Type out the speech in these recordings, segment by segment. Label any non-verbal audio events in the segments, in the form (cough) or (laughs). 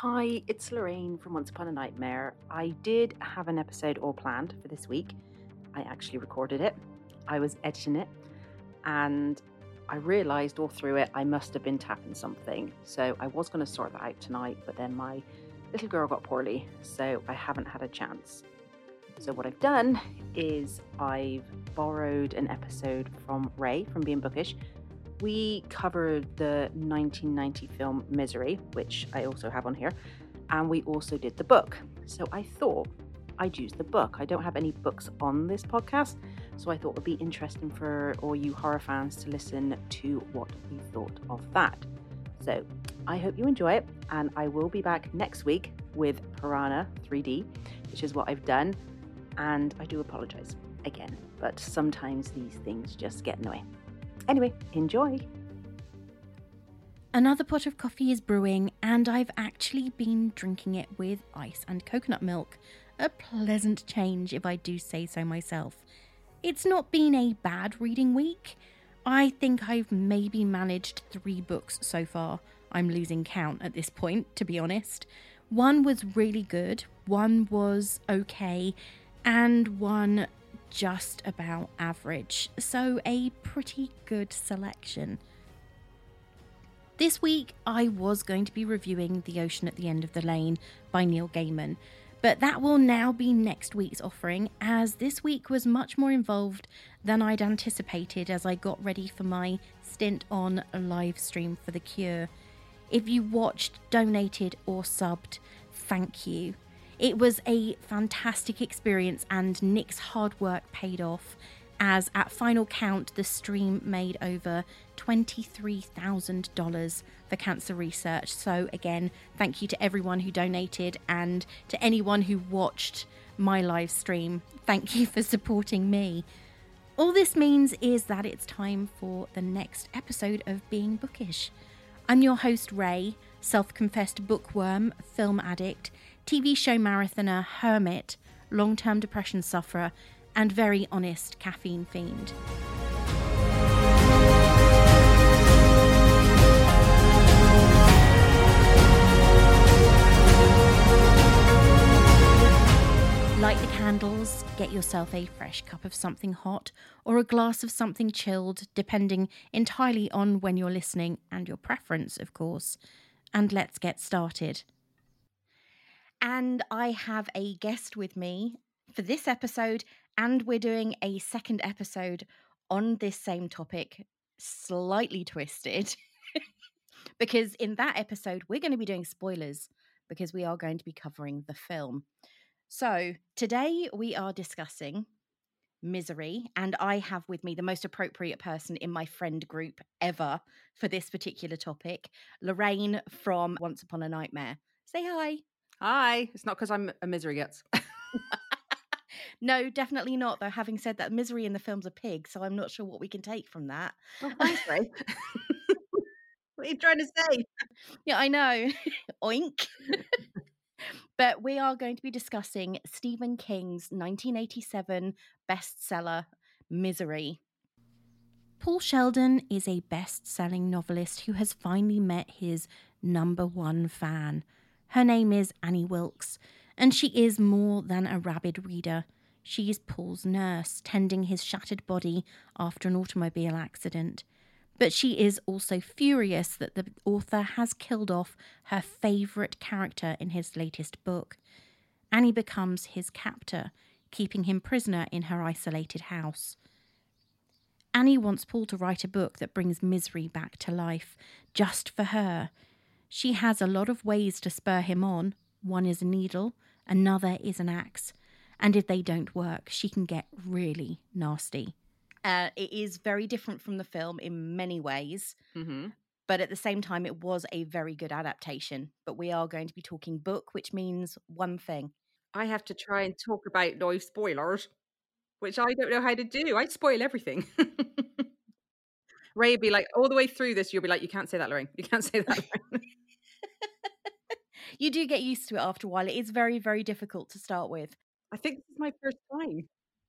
Hi, it's Lorraine from Once Upon a Nightmare. I did have an episode all planned for this week. I actually recorded it, I was editing it, and I realised all through it I must have been tapping something. So I was going to sort that out tonight, but then my little girl got poorly, so I haven't had a chance. So what I've done is I've borrowed an episode from Raye from Being Bookish we covered the 1990 film Misery, which I also have on here, and we also did the book. So I thought I'd use the book. I don't have any books on this podcast, so I thought it would be interesting for all you horror fans to listen to what we thought of that. So I hope you enjoy it, and I will be back next week with Piranha 3D, which is what I've done. And I do apologize again, but sometimes these things just get in the way. Anyway, enjoy. Another pot of coffee is brewing, and I've actually been drinking it with ice and coconut milk. A pleasant change, if I do say so myself. It's not been a bad reading week. I think I've maybe managed three books so far. I'm losing count at this point, to be honest. One was really good, one was okay, and one just about average, so a pretty good selection. This week, I was going to be reviewing The Ocean at the End of the Lane by Neil Gaiman, but that will now be next week's offering, as this week was much more involved than I'd anticipated as I got ready for my stint on a live stream for The Cure. If you watched, donated, or subbed, thank you. It was a fantastic experience, and Nick's hard work paid off. As at final count, the stream made over $23,000 for cancer research. So, again, thank you to everyone who donated and to anyone who watched my live stream. Thank you for supporting me. All this means is that it's time for the next episode of Being Bookish. I'm your host, Raye, self confessed bookworm, film addict, TV show marathoner, hermit, long term depression sufferer, and very honest caffeine fiend. Light the candles, get yourself a fresh cup of something hot or a glass of something chilled, depending entirely on when you're listening and your preference, of course. And let's get started. And I have a guest with me for this episode, and we're doing a second episode on this same topic, slightly twisted. (laughs) because in that episode, we're going to be doing spoilers because we are going to be covering the film. So today we are discussing misery, and I have with me the most appropriate person in my friend group ever for this particular topic, Lorraine from Once Upon a Nightmare. Say hi. Hi. It's not because I'm a misery guts. (laughs) no, definitely not. Though, having said that, misery in the film's a pig, so I'm not sure what we can take from that. Oh, (laughs) what are you trying to say? Yeah, I know. (laughs) Oink. but we are going to be discussing Stephen King's 1987 bestseller, Misery. Paul Sheldon is a best selling novelist who has finally met his number one fan. Her name is Annie Wilkes, and she is more than a rabid reader. She is Paul's nurse, tending his shattered body after an automobile accident. But she is also furious that the author has killed off her favourite character in his latest book. Annie becomes his captor, keeping him prisoner in her isolated house. Annie wants Paul to write a book that brings misery back to life, just for her, she has a lot of ways to spur him on. One is a needle, another is an axe. And if they don't work, she can get really nasty. Uh, it is very different from the film in many ways. Mm-hmm. But at the same time, it was a very good adaptation. But we are going to be talking book, which means one thing. I have to try and talk about no spoilers, which I don't know how to do. I spoil everything. (laughs) Raye would be like, all the way through this, you'll be like, you can't say that, Lorraine. You can't say that. (laughs) you do get used to it after a while. It is very, very difficult to start with. I think this is my first time.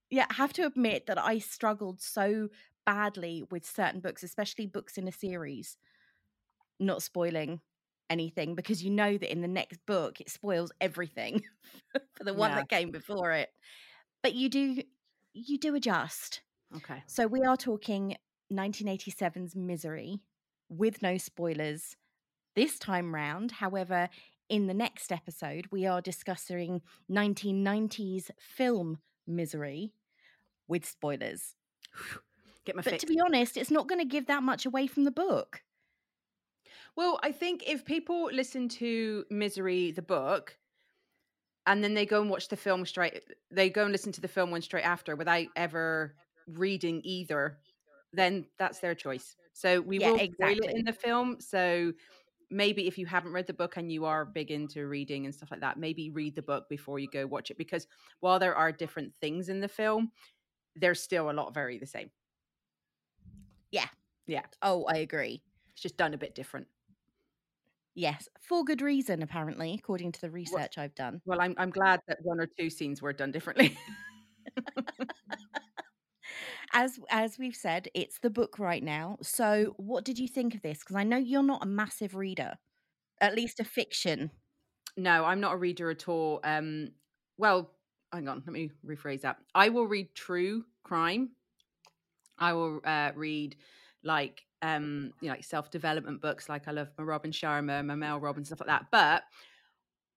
Yeah, I have to admit that I struggled so badly with certain books, especially books in a series, not spoiling anything because you know that in the next book it spoils everything (laughs) for the one Yeah. that came before it. But you do you do adjust. Okay. So we are talking 1987's Misery with no spoilers this time round. However, in the next episode, we are discussing 1990s film Misery with spoilers. Get my But fix. to be honest, it's not going to give that much away from the book. Well, I think if people listen to Misery, the book, and then they go and watch the film straight, they go and listen to the film one straight after without ever reading either, then that's their choice. So we Yeah, will spoil it in the film. So maybe if you haven't read the book and you are big into reading and stuff like that, maybe read the book before you go watch it because while there are different things in the film, there's still a lot very the same. Yeah. Yeah. Oh, I agree. It's just done a bit different. Yes, for good reason, apparently, according to the research I've done. Well, I'm I'm glad that one or two scenes were done differently. (laughs) (laughs) As as we've said, it's the book right now. So, what did you think of this? Because I know you're not a massive reader, at least a fiction. No, I'm not a reader at all. Um, well, hang on, let me rephrase that. I will read true crime. I will uh, read like um, you know, like self development books. Like I love my Robin Sharma, my Mel Robbins, stuff like that. But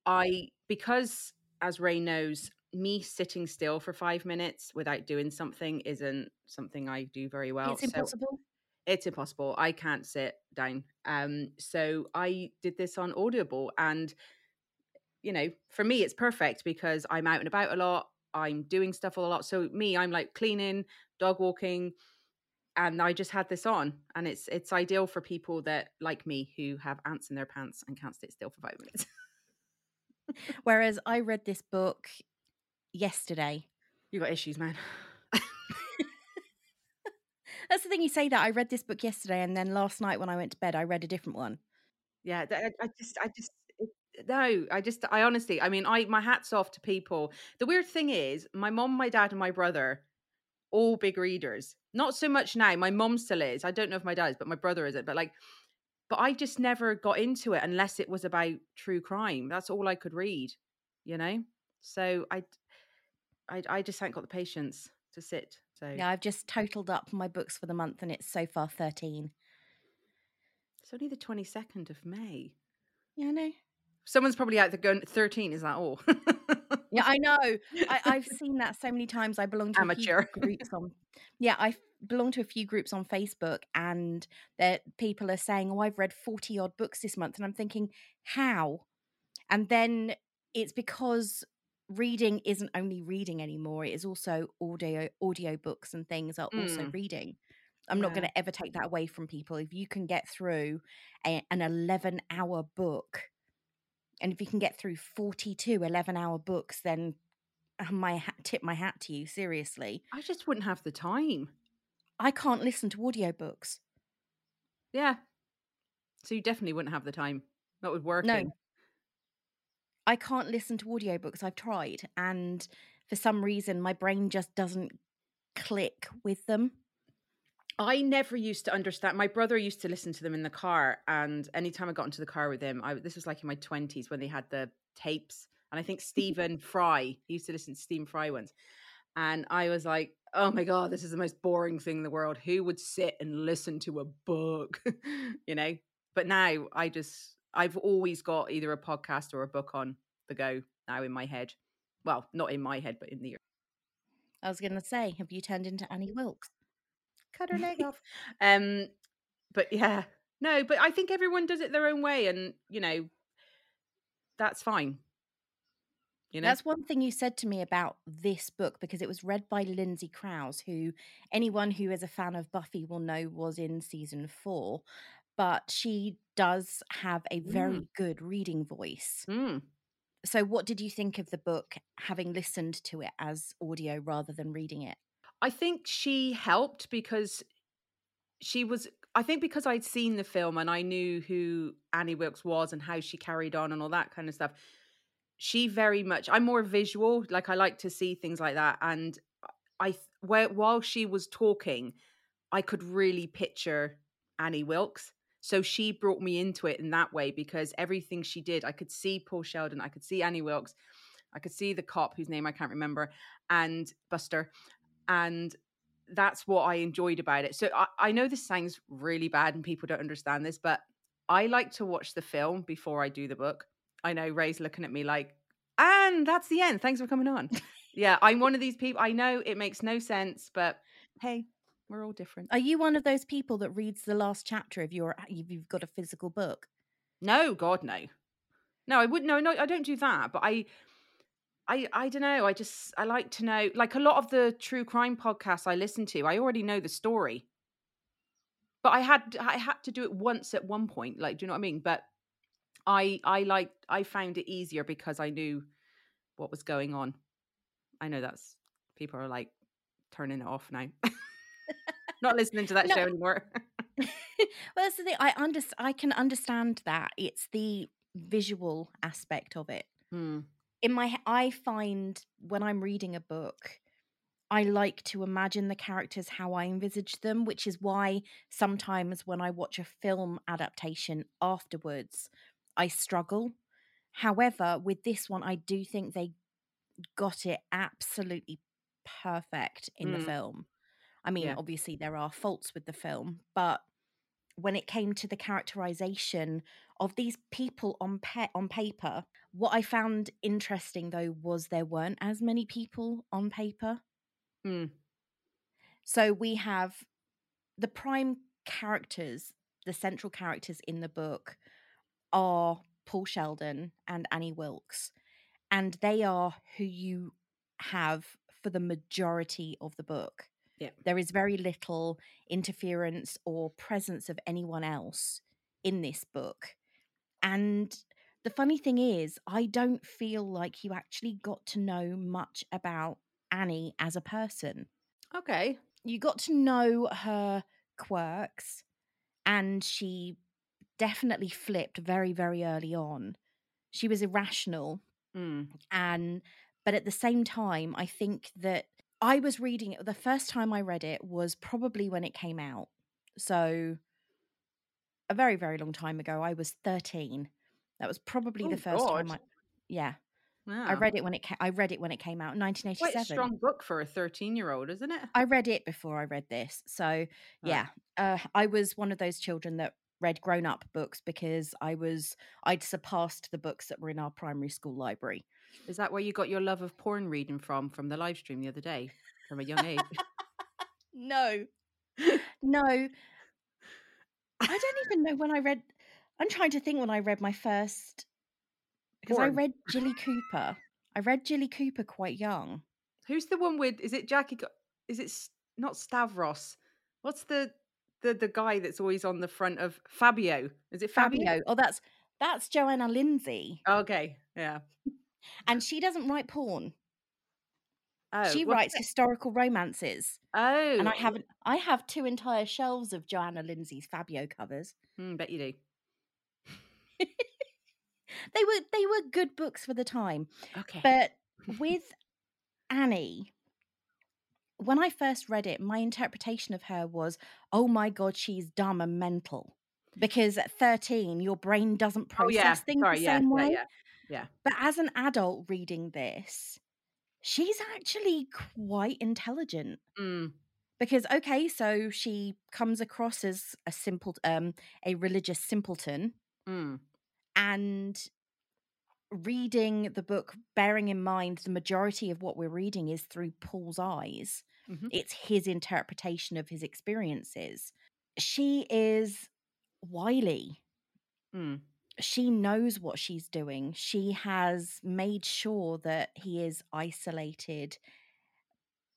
I, because as Raye knows, me sitting still for five minutes without doing something isn't something I do very well. it's So impossible. it's impossible. I can't sit down. Um, so I did this on Audible, and you know, for me, it's perfect because I'm out and about a lot. I'm doing stuff a lot. So me, I'm like cleaning, dog walking, and I just had this on, and it's it's ideal for people that like me who have ants in their pants and can't sit still for five minutes. (laughs) Whereas I read this book yesterday. you got issues, man. (laughs) That's the thing you say that I read this book yesterday, and then last night when I went to bed, I read a different one. Yeah, I, I just, I just, it- no, I just, I honestly, I mean, I, my hats off to people. The weird thing is, my mom, my dad, and my brother, all big readers. Not so much now. My mom still is. I don't know if my dad is, but my brother isn't. But like, but I just never got into it unless it was about true crime. That's all I could read, you know. So I, I, I just haven't got the patience to sit. So Yeah, I've just totaled up my books for the month, and it's so far thirteen. it's only the twenty second of May. Yeah, I know. Someone's probably out there going, 13, is that all? Yeah, I know. I, I've (laughs) seen that so many times. I belong to Amateur. a few groups (laughs) on. Yeah, I belong to a few groups on Facebook, and that people are saying, "Oh, I've read forty odd books this month," and I'm thinking, how? And then it's because reading isn't only reading anymore; it is also audio audio books and things are also Mm. reading. I'm not going to ever take that away from people. If you can get through a, an 11 hour book, and if you can get through 42 11 hour books, then uh, my hat, tip my hat to you. Seriously, I just wouldn't have the time. I can't listen to audiobooks. Yeah. So you definitely wouldn't have the time. Not with working. I can't listen to audiobooks. I've tried, and for some reason, my brain just doesn't click with them. I never used to understand. My brother used to listen to them in the car, and anytime I got into the car with him, I this was like in my twenties when they had the tapes, and I think (laughs) Stephen Fry he used to listen to Stephen Fry ones, and I was like, oh my god, this is the most boring thing in the world. Who would sit and listen to a book, (laughs) you know? But now I just I've always got either a podcast or a book on the go now in my head. Well, not in my head, but in the ear. I was going to say, have you turned into Annie (laughs) Wilkes? cut her leg off. (laughs) Um, but yeah, no, but I think everyone does it their own way, and you know, that's fine. You know, That's one thing you said to me about this book because it was read by Lindsay Crouse, who anyone who is a fan of Buffy will know was in season four. But she does have a very good reading voice. Mm. So, what did you think of the book having listened to it as audio rather than reading it? I think she helped because she was. I think because I'd seen the film and I knew who Annie Wilkes was and how she carried on and all that kind of stuff. She very much. I'm more visual. Like I like to see things like that, and I where while she was talking, I could really picture Annie Wilkes. So she brought me into it in that way because everything she did, I could see Paul Sheldon, I could see Annie Wilkes, I could see the cop whose name I can't remember, and Buster. And that's what I enjoyed about it. So I, I know this sounds really bad and people don't understand this, but I like to watch the film before I do the book. I know Raye's looking at me like, and that's the end. Thanks for coming on. (laughs) yeah, I'm one of these people. I know it makes no sense, but hey, we're all different. Are you one of those people that reads the last chapter if you're if you've got a physical book? No, God, no. No, I wouldn't. No, no, I don't do that. But I, I, I don't know. I just I like to know. Like a lot of the true crime podcasts I listen to, I already know the story. But I had I had to do it once at one point. Like, do you know what I mean? But I I like I found it easier because I knew what was going on. I know that's people are like turning it off now. (laughs) Not listening to that No. show anymore. (laughs) (laughs) well, that's the thing. I under I can understand that. It's the visual aspect of it. Hmm. In my I find when I'm reading a book, I like to imagine the characters how I envisage them, which is why sometimes when I watch a film adaptation afterwards, I struggle. However, with this one, I do think they got it absolutely perfect in the Mm. film. I mean, Yeah. obviously there are faults with the film, but when it came to the characterization of these people on pa- on paper, what I found interesting though was there weren't as many people on paper. Hmm. So we have the prime characters, the central characters in the book are Paul Sheldon and Annie Wilkes. And they are who you have for the majority of the book. Yeah. There is very little interference or presence of anyone else in this book. And the funny thing is, I don't feel like you actually got to know much about Annie as a person Okay. you got to know her quirks and she definitely flipped very very early on she was irrational Hmm. and but at the same time i think that i was reading it the first time i read it was probably when it came out. So a very very long time ago i was 13 that was probably Oh, the first time i yeah. I read it when it ca- i read it when it came out in Quite a 1987 strong book for a 13 year old, isn't it? I read it before I read this. So, yeah, uh, I was one of those children that read grown up books because I was, I'd surpassed the books that were in our primary school library. Is that where you got your love of porn reading from, from the live stream the other day, from a young age? (laughs) No, (laughs) no. I don't even know when I read, I'm trying to think when I read my first, because I read Jilly Cooper. I read Jilly Cooper quite young. Who's the one with? Is it Jackie? Is it not Stavros? What's the the the guy that's always on the front of Fabio? Is it Fabio? Fabio. Oh, that's, that's Johanna Lindsey. Okay, yeah. And she doesn't write porn. Oh, she writes it? historical romances. Oh, and I haven't. I have two entire shelves of Johanna Lindsey's Fabio covers. Hmm, bet you do. (laughs) They were they were good books for the time, Okay. but (laughs) with Annie, when I first read it, my interpretation of her was, "Oh my god, she's dumb and mental." Because at thirteen, your brain doesn't oh process yeah. things Sorry. the Yeah. same Yeah. way. Yeah. But as an adult reading this, she's actually quite intelligent. Mm, because okay so she comes across as a simple um a religious simpleton mm, and reading the book bearing in mind the majority of what we're reading is through paul's eyes mhm. it's his interpretation of his experiences she is wily mm. She knows what she's doing she has made sure that he is isolated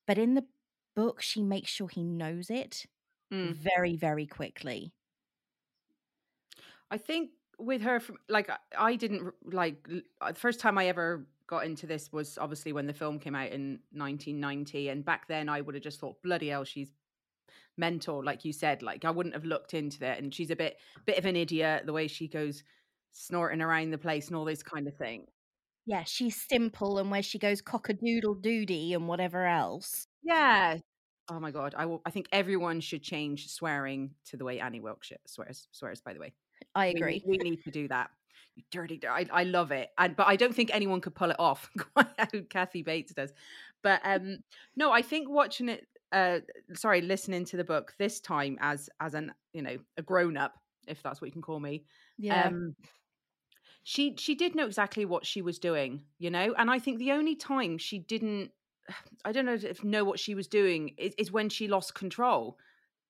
but in the book she makes sure he knows it Mm. very very quickly I think with her, from like I- I didn't like uh, the first time I ever got into this was obviously when the film came out in 1990, and back then I would have just thought, bloody hell, she's mental, like you said. Like I wouldn't have looked into that, and she's a bit bit of an idiot the way she goes snorting around the place and all this kind of thing. yeah she's simple and where she goes cock-a-doodle doody and whatever else Yeah, Oh my god, I will, I think everyone should change swearing to the way Annie Wilkes swears. Swears, by the way. I agree. need- We, need to do that. You dirty, dir- I, I love it, and but I don't think anyone could pull it off (laughs) quite how Kathy Bates does. But um, no, I think watching it, uh, sorry, listening to the book this time as as an you know a grown up, if that's what you can call me, Yeah. um she she did know exactly what she was doing you know? And i think the only time she didn't (sighs) i don't know if know what she was doing is, is when she lost control.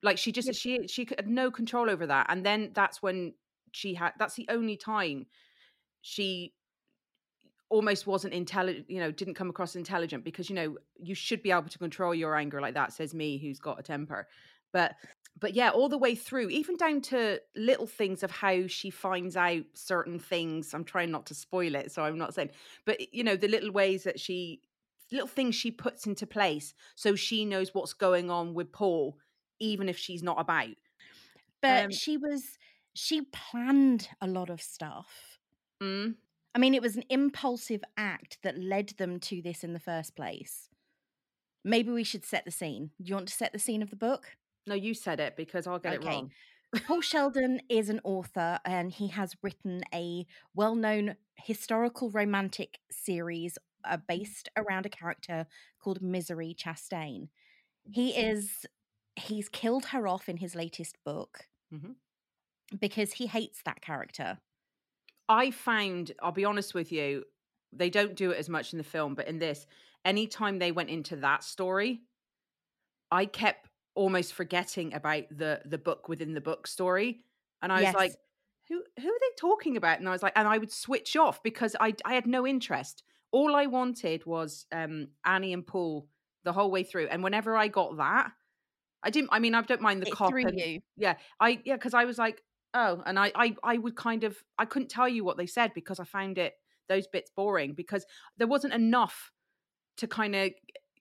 Like she just Yep. she she had no control over that and then that's when she had that's the only time she almost wasn't intelligent you know didn't come across intelligent because you know you should be able to control your anger like that says me who's got a temper. But but yeah all the way through even down to little things of how she finds out certain things i'm trying not to spoil it so i'm not saying but you know the little ways that she little things she puts into place so she knows what's going on with paul even if she's not about but um, she was she planned a lot of stuff. mm? I mean, it was an impulsive act that led them to this in the first place. Maybe we should set the scene. Do you want to set the scene of the book? No you said it because i'll get it wrong Paul Sheldon is an author and he has written a well known historical romantic series uh, based around a character called Misery Chastain. He is, he's killed her off in his latest book Mhm. because he hates that character. I found, I'll be honest with you, they don't do it as much in the film, but in this, anytime they went into that story, I kept almost forgetting about the the book within the book story. And I Yes. was like, who who are they talking about? And I was like, and I would switch off because I I had no interest. All I wanted was um Annie and Paul the whole way through. And whenever I got that, I didn't I mean I don't mind the It cop and you. yeah i yeah because i was like oh and I, I i would kind of i couldn't tell you what they said because i found it those bits boring because there wasn't enough to kind of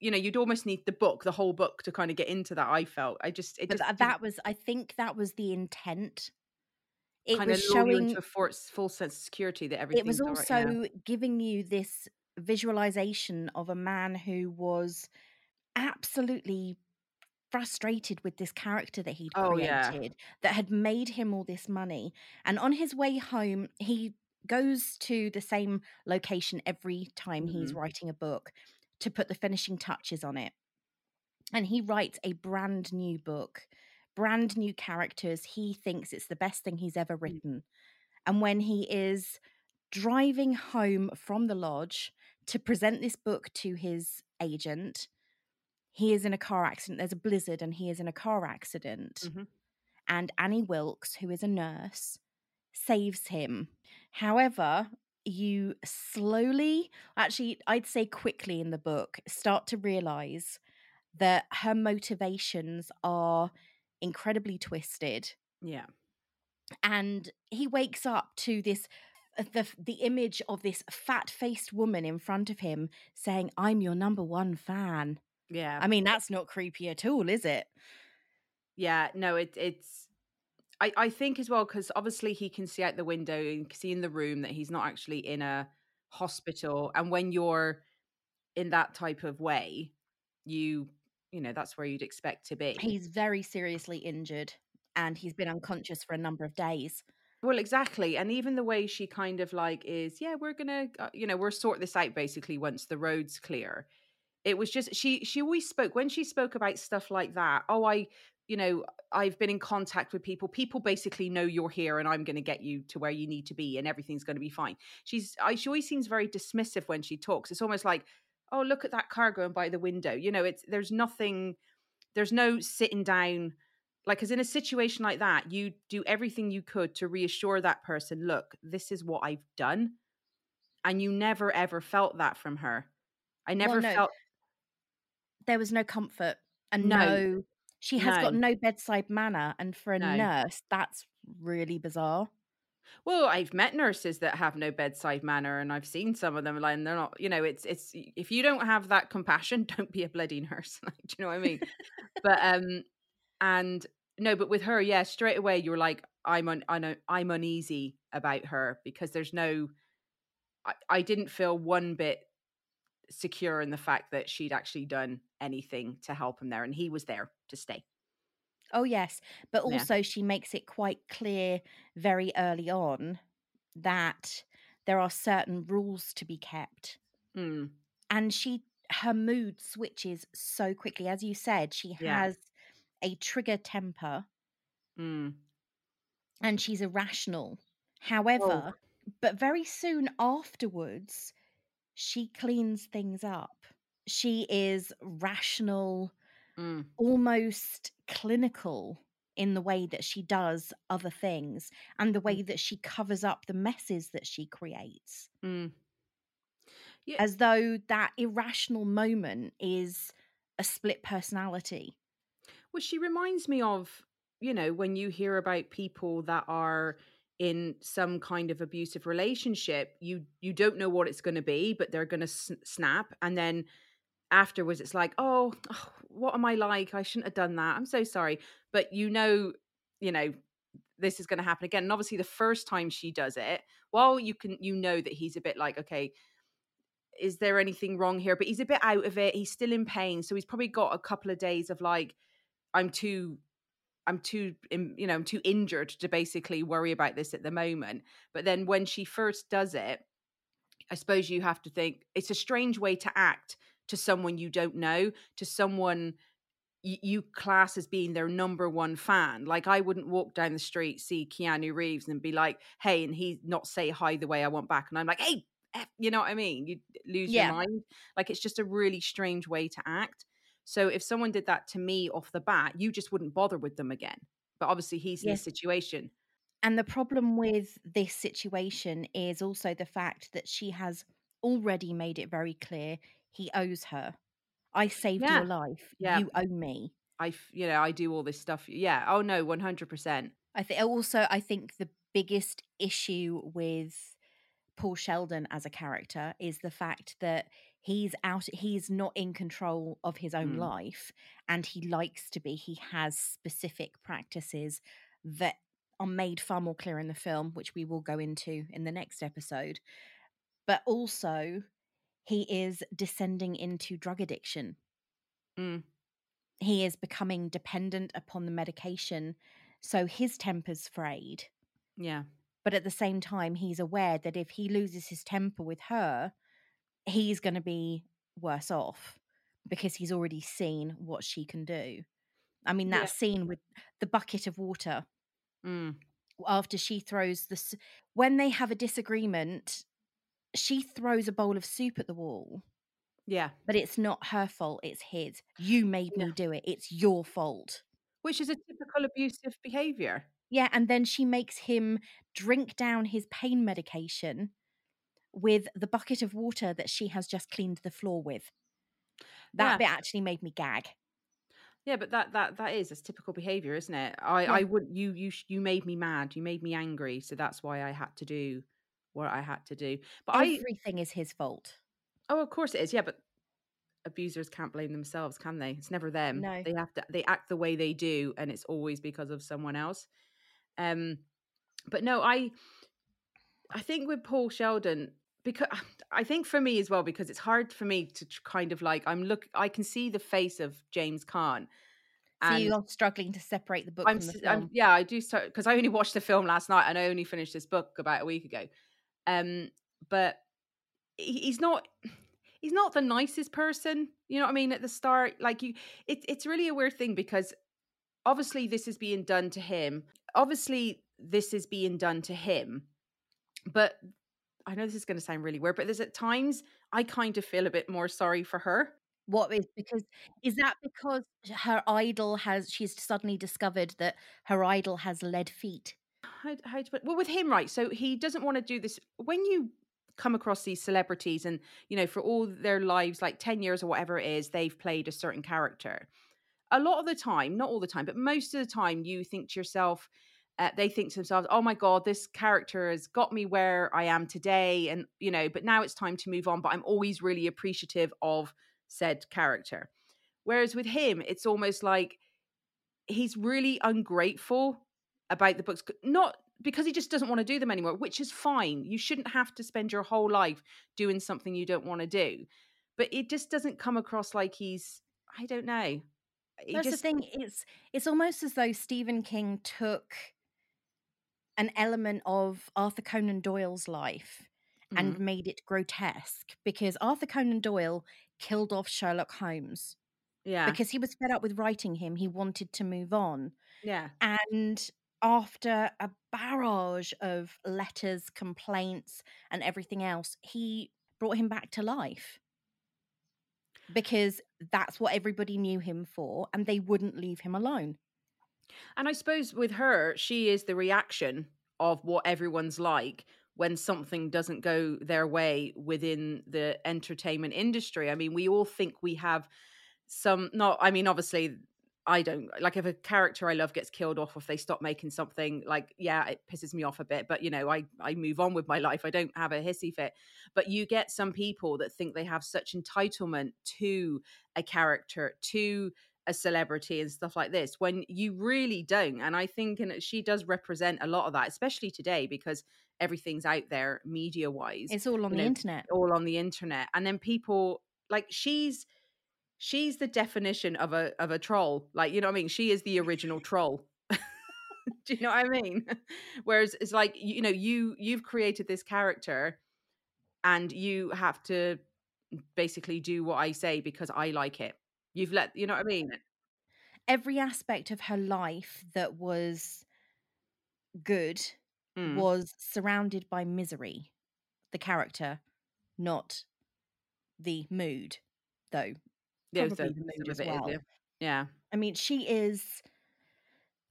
you know you'd almost need the book the whole book to kind of get into that i felt i just it just tha- that was, I think that was the intent. It kind of was you showing into a full sense of security that everything it was also right, giving you this visualization of a man who was absolutely frustrated with this character that he'd Oh, yeah. created that had made him all this money and on his way home he goes to the same location every time he's Mhm. writing a book to put the finishing touches on it. And he writes a brand new book brand new characters. He thinks it's the best thing he's ever written. And when he is driving home from the lodge to present this book to his agent he is in a car accident. There's a blizzard and he is in a car accident. Mhm. and annie wilkes who is a nurse saves him. However you slowly actually i'd say quickly in the book start to realize that her motivations are incredibly twisted. Yeah. And he wakes up to this uh, the the image of this fat-faced woman in front of him saying i'm your number one fan. Yeah. I mean that's not creepy at all is it? Yeah, no, it, it's. I, I think as well because obviously he can see out the window and see in the room that he's not actually in a hospital, and when you're in that type of way, you you know that's where you'd expect to be. he's very seriously injured and he's been unconscious for a number of days Well, exactly, and even the way she kind of like is, yeah, we're gonna, uh, you know, we're sort this out basically once the road's clear. It was just she. She always spoke when she spoke about stuff like that. Oh, I, you know, I've been in contact with people. People basically know you're here, and I'm going to get you to where you need to be, and everything's going to be fine. She's. I, she always seems very dismissive when she talks. It's almost like, oh, look at that car going by the window. You know, it's there's nothing. There's no sitting down like because in a situation like that you do everything you could to reassure that person look this is what i've done and you never ever felt that from her i never no. felt there was no comfort and No. no, she has got No. no bedside manner and for a No. nurse that's really bizarre well i've met nurses that have no bedside manner and i've seen some of them like and they're not you know it's it's if you don't have that compassion (laughs) don't be a bloody nurse (laughs) like, do you know what i mean but um and no but with her yeah straight away you're like i'm un, I know i'm uneasy about her because there's no I, I didn't feel one bit secure in the fact that she'd actually done anything to help him there and he was there to stay. Oh, yes. But Yeah. also, she makes it quite clear very early on that there are certain rules to be kept. Mm, And she, her mood switches so quickly. As you said, she Yeah. has a trigger temper mm. and she's irrational. However, but very soon afterwards, she cleans things up. She is rational, Mm, almost clinical in the way that she does other things and the way that she covers up the messes that she creates mm. Yeah. as though that irrational moment is a split personality Well, she reminds me of, you know, when you hear about people that are in some kind of abusive relationship, you you don't know what it's going to be, but they're going to s- snap, and then afterwards, it's like, oh, oh, what am I like? I shouldn't have done that. I'm so sorry, but you know, you know, this is going to happen again. And obviously, the first time she does it, well, you can you know that he's a bit like, okay, is there anything wrong here? But he's a bit out of it. He's still in pain, so he's probably got a couple of days of like I'm too I'm too you know, I'm too injured to basically worry about this at the moment. But then when she first does it, I suppose you have to think it's a strange way to act to someone you don't know, to someone you, you class as being their number one fan. Like I wouldn't walk down the street, see Keanu Reeves and be like, "Hey," and he not say hi the way I want back, and I'm like, "Hey." You know what I mean? You lose Yeah. your mind. Like it's just a really strange way to act. So if someone did that to me off the bat, you just wouldn't bother with them again. But obviously he's in Yes. this situation. And the problem with this situation is also the fact that she has already made it very clear he owes her. I saved Yeah. your life. Yeah. You owe me. I, you know, I do all this stuff. Yeah. Oh no, one hundred percent. I think uh, also I think the biggest issue with Paul Sheldon as a character is the fact that he's out he's not in control of his own Mm. life and he likes to be he has specific practices that are made far more clear in the film which we will go into in the next episode but also he is descending into drug addiction Mm. he is becoming dependent upon the medication so his temper's frayed Yeah. but at the same time he's aware that if he loses his temper with her he's going to be worse off because he's already seen what she can do i mean that Yeah. scene with the bucket of water Mm. after she throws the when they have a disagreement she throws a bowl of soup at the wall Yeah. but it's not her fault it's his you made Yeah. me do it it's your fault Which is a typical abusive behavior. Yeah, and then she makes him drink down his pain medication with the bucket of water that she has just cleaned the floor with. That Yeah. bit actually made me gag. Yeah, but that that that is it's typical behavior, isn't it? I Yeah. I would you you you made me mad. You made me angry, so that's why I had to do what I had to do. But I Everything is his fault. oh, of course it is. Yeah, but abusers can't blame themselves, can they? It's never them. No. They have to they act the way they do and it's always because of someone else. Um but no, I I think with Paul Sheldon because (sighs) I think for me as well because it's hard for me to kind of like I'm look I can see the face of James Caan So you're struggling to separate the book I'm, from the film. I'm yeah, I do start because I only watched the film last night and I only finished this book about a week ago. Um, but he- he's not (sighs) he's not the nicest person. You know what I mean? At the start, like you, it's it's really a weird thing because obviously this is being done to him. Obviously this is being done to him, but I know this is going to sound really weird, but there's at times I kind of feel a bit more sorry for her. What is because is that because her idol has she's suddenly discovered that her idol has lead feet? how, how well with him right so he doesn't want to do this when you come across these celebrities and you know for all their lives like 10 years or whatever it is they've played a certain character a lot of the time not all the time but most of the time you think to yourself uh, they think to themselves oh my god this character has got me where i am today and you know but now it's time to move on but i'm always really appreciative of said character whereas with him it's almost like he's really ungrateful about the books not because he just doesn't want to do them anymore which is fine you shouldn't have to spend your whole life doing something you don't want to do but it just doesn't come across like he's. I don't know. He That's just, the thing. It's it's almost as though Stephen King took an element of Arthur Conan Doyle's life and Mhm. made it grotesque because Arthur Conan Doyle killed off Sherlock Holmes yeah, because he was fed up with writing him. He wanted to move on. yeah, And after a barrage of letters, complaints, and everything else, he brought him back to life because that's what everybody knew him for, and they wouldn't leave him alone. And I suppose with her, she is the reaction of what everyone's like when something doesn't go their way within the entertainment industry. I mean, we all think we have some, not, I mean, obviously, I don't like if a character I love gets killed off, if they stop making something like, yeah, it pisses me off a bit, but you know, I, I move on with my (laughs) life. I don't have a hissy fit. But you get some people that think they have such entitlement to a character, to a celebrity and stuff like this when you really don't and i think and she does represent a lot of that especially today because everything's out there media wise It's all on the know, internet. all on the internet and then people like she's she's the definition of a of a troll like you know what i mean? She is the original (laughs) troll. (laughs) Do you know what i mean? (laughs) Whereas it's like you know you you've created this character and you have to basically do what i say because i like it you've let you know what i mean Every aspect of her life that was good Mm. was surrounded by misery. The character, not the mood, though. Yeah, Probably the mood as it is, well. yeah. yeah I mean, she is.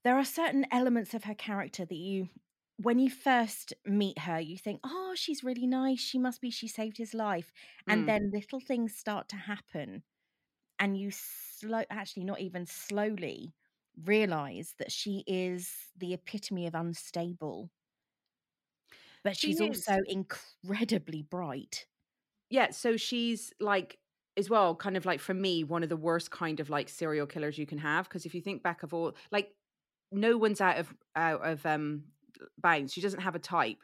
There are certain elements of her character that you, when you first meet her, you think, oh, she's really nice. She must be, she saved his life. And Mm. then little things start to happen. And you slow, actually, not even slowly, realize that she is the epitome of unstable. But she's is. also incredibly bright. yeah so she's like as well kind of like for me one of the worst kind of like serial killers you can have because if you think back of all like no one's out of out of um bounds she doesn't have a type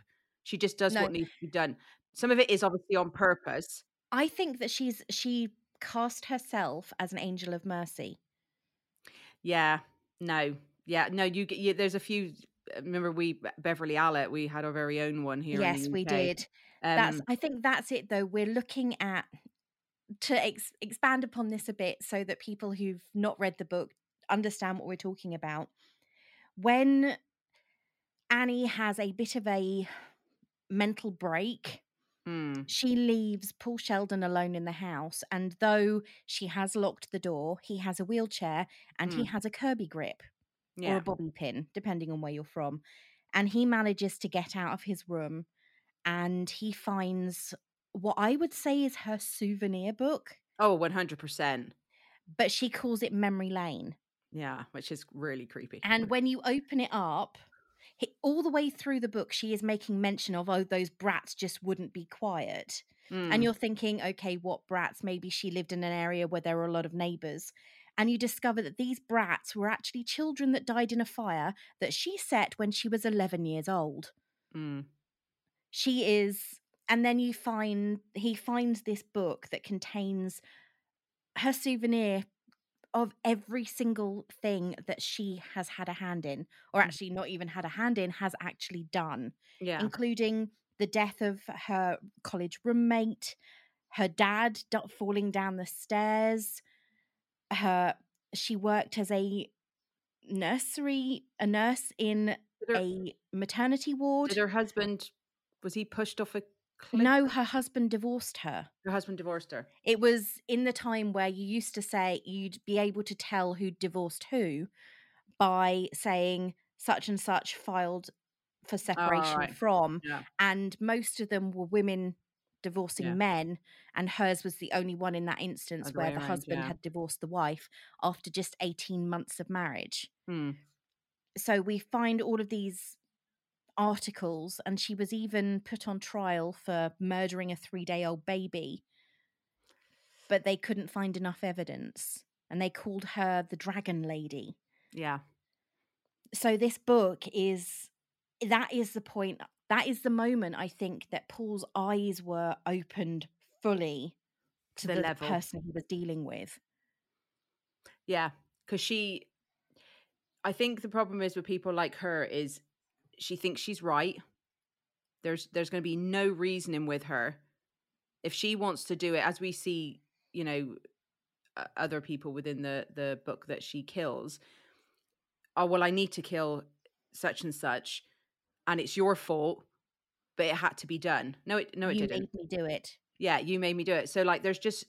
she just does No. what needs to be done some of it is obviously on purpose I think that she's she cast herself as an angel of mercy. yeah no yeah no you get you, there's a few remember we Beverley Allitt, we had our very own one here in yes, we did. that's um, I think that's it though. We're looking at to ex- expand upon this a bit so that people who've not read the book understand what we're talking about. When Annie has a bit of a mental break, mm, she leaves Paul Sheldon alone in the house, and though she has locked the door, he has a wheelchair and he Mm. has a Kirby grip or a bobby pin, depending on where you're from. And he manages to get out of his room and he finds what I would say is her souvenir book, oh 100% but she calls it Memory Lane. yeah which is really creepy And when you open it up, he, all the way through the book, she is making mention of, oh, those brats just wouldn't be quiet. Mm, And you're thinking, okay, what brats? Maybe she lived in an area where there were a lot of neighbors. And you discover that these brats were actually children that died in a fire that she set when she was 11 years old. mm, She is, and then you find, he finds this book that contains her souvenir of every single thing that she has had a hand in, or Mm. actually not even had a hand in, has actually done yeah including the death of her college roommate, her dad falling down the stairs. Her she worked as a nursery a nurse in her, a maternity ward. did her husband was he pushed off a No, her husband divorced her. her husband divorced her It was in the time where you used to say you'd be able to tell who divorced who by saying such and such filed for separation right. from yeah and most of them were women divorcing Yeah. men and hers was the only one in that instance where the around, husband yeah. had divorced the wife after just 18 months of marriage Hmm. so we find all of these articles and she was even put on trial for murdering a 3-day-old baby but they couldn't find enough evidence and they called her the dragon lady yeah so this book is that is the point that is the moment i think that paul's eyes were opened fully to The the, level. person he was dealing with. Yeah, because she, I think the problem is with people like her is she thinks she's right. There's there's going to be no reasoning with her. If she wants to do it, as we see, you know, other people within the the book that she kills. Oh well, I need to kill such and such, and it's your fault, but it had to be done. No, it no, it you didn't. You made me do it. yeah, you made me do it. So like there's just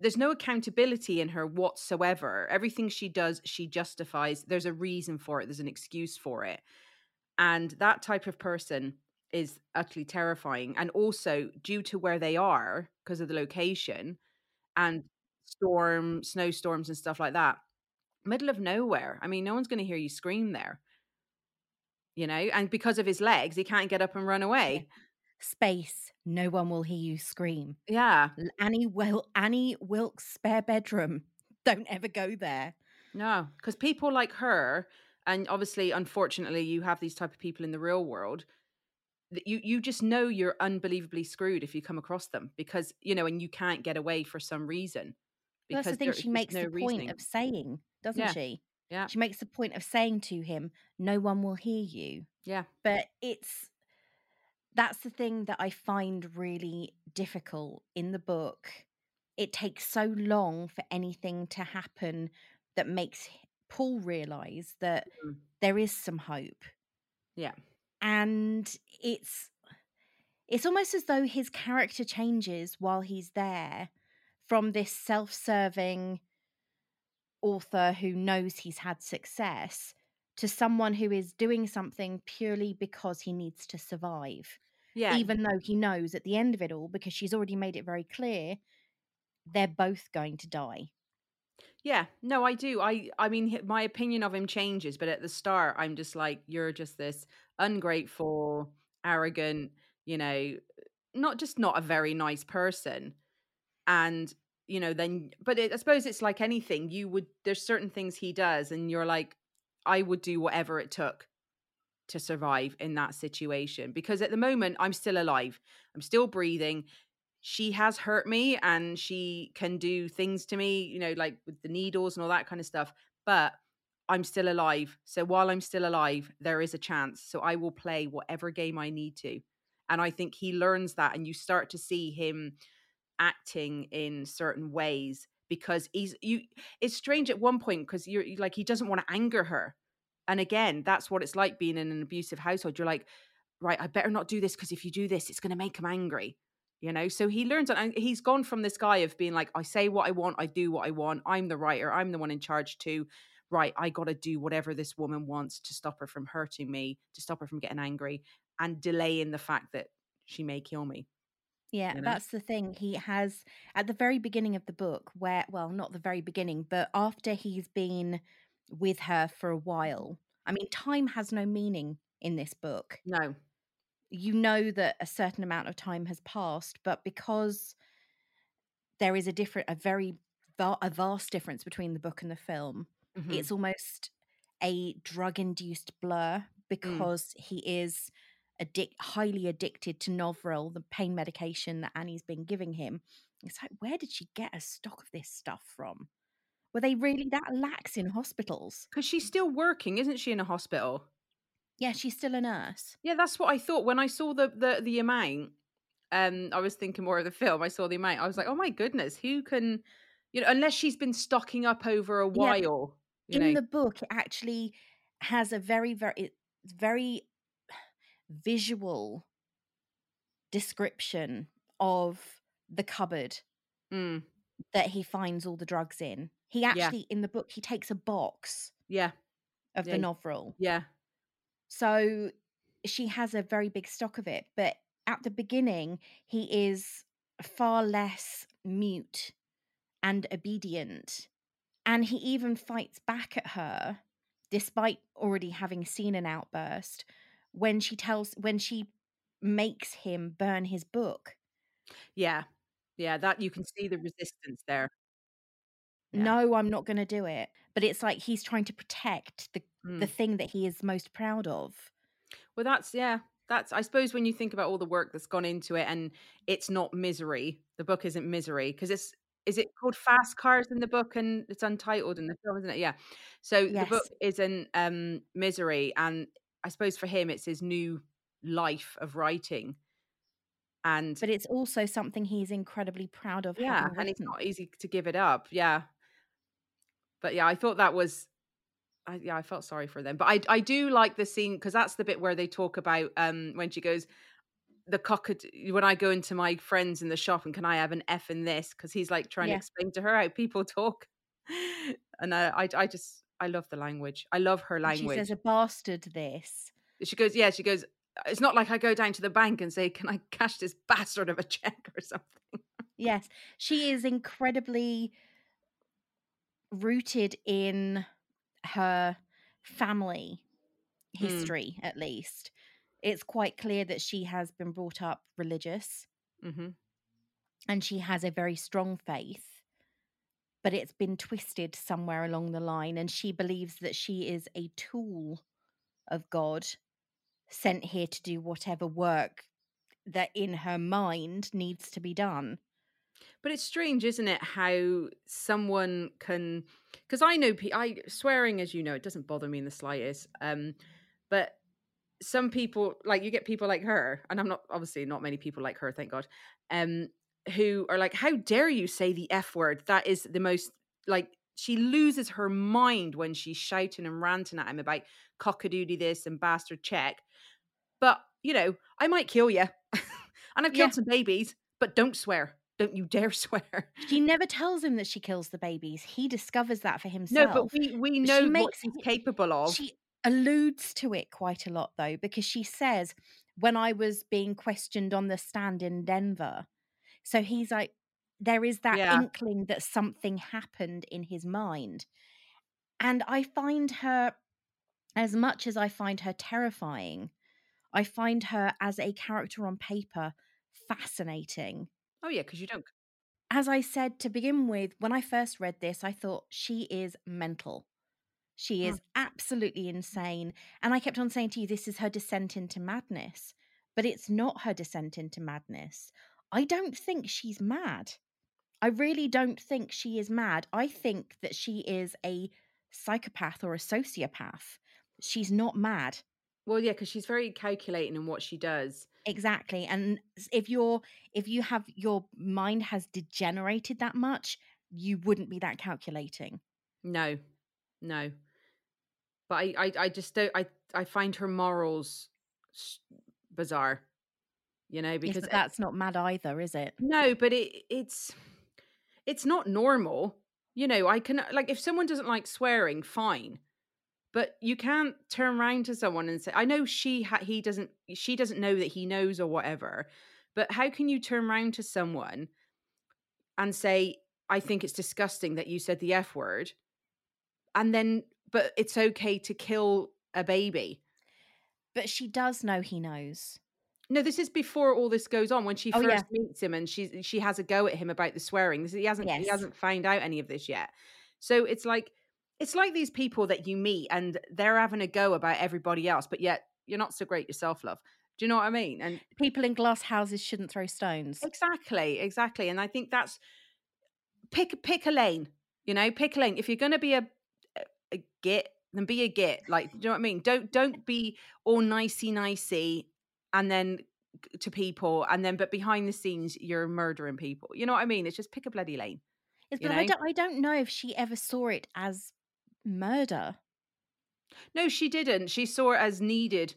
there's no accountability in her whatsoever. Everything she does, she justifies. There's a reason for it. There's an excuse for it. And that type of person is utterly terrifying. And also due to where they are, because of the location and storm, snowstorms and stuff like that, middle of nowhere. I mean, no one's going to hear you scream there. You know, and because of his legs, he can't get up and run away. Space. No one will hear you scream. Yeah. Annie Wil- Annie Wilkes' spare bedroom. (laughs) Don't ever go there. No, because people like her, and obviously, unfortunately, you have these type of people in the real world. That you you just know you're unbelievably screwed if you come across them because you know, and you can't get away for some reason. Well, That's the thing she makes no the reasoning. point of saying, doesn't Yeah. she? Yeah. She makes the point of saying to him, "No one will hear you." Yeah, But it's that's the thing that I find really difficult in the book. It takes so long for anything to happen that makes Paul realize that Mhm. there is some hope. yeah, and it's it's almost as though his character changes while he's there from this self-serving author who knows he's had success to someone who is doing something purely because he needs to survive yeah. even though he knows at the end of it all because she's already made it very clear they're both going to die Yeah, no, I do. I I mean, my opinion of him changes, but at the start, I'm just like, you're just this ungrateful, arrogant, you know, not just not a very nice person. And you know, then, but it, I suppose it's like anything. You would there's certain things he does, and you're like, I would do whatever it took to survive in that situation because at the moment I'm still alive. I'm still breathing she has hurt me and she can do things to me, you know, like with the needles and all that kind of stuff. But I'm still alive. So while I'm still alive, there is a chance. So I will play whatever game I need to. And I think he learns that, and you start to see him acting in certain ways because he's you. It's strange at one point because you're like he doesn't want to anger her, and again, that's what it's like being in an abusive household. You're like, right, I better not do this because if you do this, it's going to make him angry you know so he learns and he's gone from this guy of being like i say what i want i do what i want i'm the writer i'm the one in charge to right i got to do whatever this woman wants to stop her from hurting me to stop her from getting angry and delaying the fact that she may kill me Yeah, you know? that's the thing. He has at the very beginning of the book, where, well, not the very beginning, but after he's been with her for a while. I mean, time has no meaning in this book. no You know that a certain amount of time has passed, but because there is a different, a very a vast difference between the book and the film, Mhm. it's almost a drug induced blur because he is addic- highly addicted to Novril, the pain medication that Annie's been giving him. It's like, where did she get a stock of this stuff from? Were they really that lax in hospitals? because she's still working isn't she in a hospital Yeah, she's still a nurse. yeah that's what i thought. When i saw the the, the amount um i was thinking more of the film. I saw the amount i was like oh my goodness who can you know unless she's been stocking up over a Yeah, while you in know? the book, it actually has a very, very, it's very visual description of the cupboard Mm, that he finds all the drugs in. He yeah. actually, in the book, he takes a box yeah. of yeah the Novril. yeah So she has a very big stock of it. But at the beginning, he is far less mute and obedient. And he even fights back at her, despite already having seen an outburst, when she tells, when she makes him burn his book. Yeah. Yeah, that you can mm. see the resistance there. Yeah. No, I'm not going to do it. But it's like he's trying to protect the, the Mm. thing that he is most proud of. Well, that's yeah. that's I suppose when you think about all the work that's gone into it and it's not misery. The book isn't misery because it's is it called Fast Cars in the book and it's untitled in the film, isn't it? Yeah. So yes. the book isn't um misery and I suppose for him it's his new life of writing. And but it's also something he's incredibly proud of. Yeah, and it's not easy to give it up. Yeah. But yeah, I thought that was I, yeah, I felt sorry for them. But I I do like the scene because that's the bit where they talk about um when she goes the cockatoo when I go into my friends in the shop and can I have an F in this because he's like trying yeah. to explain to her how people talk, (laughs) and I, I I just I love the language. I love her language. She says a bastard this. She goes, yeah. She goes. It's not like I go down to the bank and say, "Can I cash this bastard of a (laughs) check or something?" yes, she is incredibly rooted in her family hmm. history, mm. at least. It's quite clear that she has been brought up religious mm-hmm. and she has a very strong faith, but it's been twisted somewhere along the line. And she believes that she is a tool of God sent here to do whatever work that in her mind needs to be done. But it's strange, isn't it, how someone can because I know I swearing, as you know, it doesn't bother me in the slightest. Um, but some people, like you get people like her, and I'm not obviously not many people like her, thank God, um, who are like, "How dare you say the f word? That is the most like." She loses her mind when she's shouting and ranting at him about cockadoodie this and bastard check. But you know, I might kill you, (laughs) and I've killed yeah. some babies, but don't swear don't you dare (laughs) swear. She never tells him that she kills the babies. He discovers that for himself. No, but we we know she what he's capable of. She alludes to it quite a lot though, because she says, when I was being questioned on the stand in Denver. So he's like, there is that yeah. inkling that something happened in his mind. And I find her, as much as I find her terrifying, I find her as a character on paper fascinating Oh yeah, because you don't. As I said to begin with, when I first read this, I thought she is mental. She hmm. is absolutely insane. And I kept on saying to you, this is her descent into madness. But it's not her descent into madness. I don't think she's mad. I really don't think she is mad. I think that she is a psychopath or a sociopath. She's not mad. Well, yeah, because she's very calculating in what she does. Exactly. And if you're if you have your mind has degenerated that much, you wouldn't be that calculating. No. No. But I I, I just don't I I find her morals bizarre. You know, because yes, that's not mad either, is it? No, but it it's it's not normal. You know, I can like if someone doesn't like swearing, fine but you can't turn around to someone and say i know she ha- he doesn't she doesn't know that he knows or whatever but how can you turn around to someone and say i think it's disgusting that you said the f word and then but it's okay to kill a baby but she does know he knows no, this is before all this goes on. When she oh, first yeah. meets him, and she she has a go at him about the swearing. This, he hasn't yes. he hasn't found out any of this yet. So it's like it's like these people that you meet and they're having a go about everybody else, but yet you're not so great yourself, love. Do you know what I mean? And people in glass houses shouldn't throw stones. Exactly, exactly. And I think that's pick pick a lane. You know, pick a lane. If you're going to be a, a git, then be a git. Like, do you know what I mean? Don't don't be all nicey nicey, and then to people, and then but behind the scenes you're murdering people. You know what I mean? It's just pick a bloody lane. Yes, but I don't. I don't know if she ever saw it as murder. No, she didn't. She saw it as needed.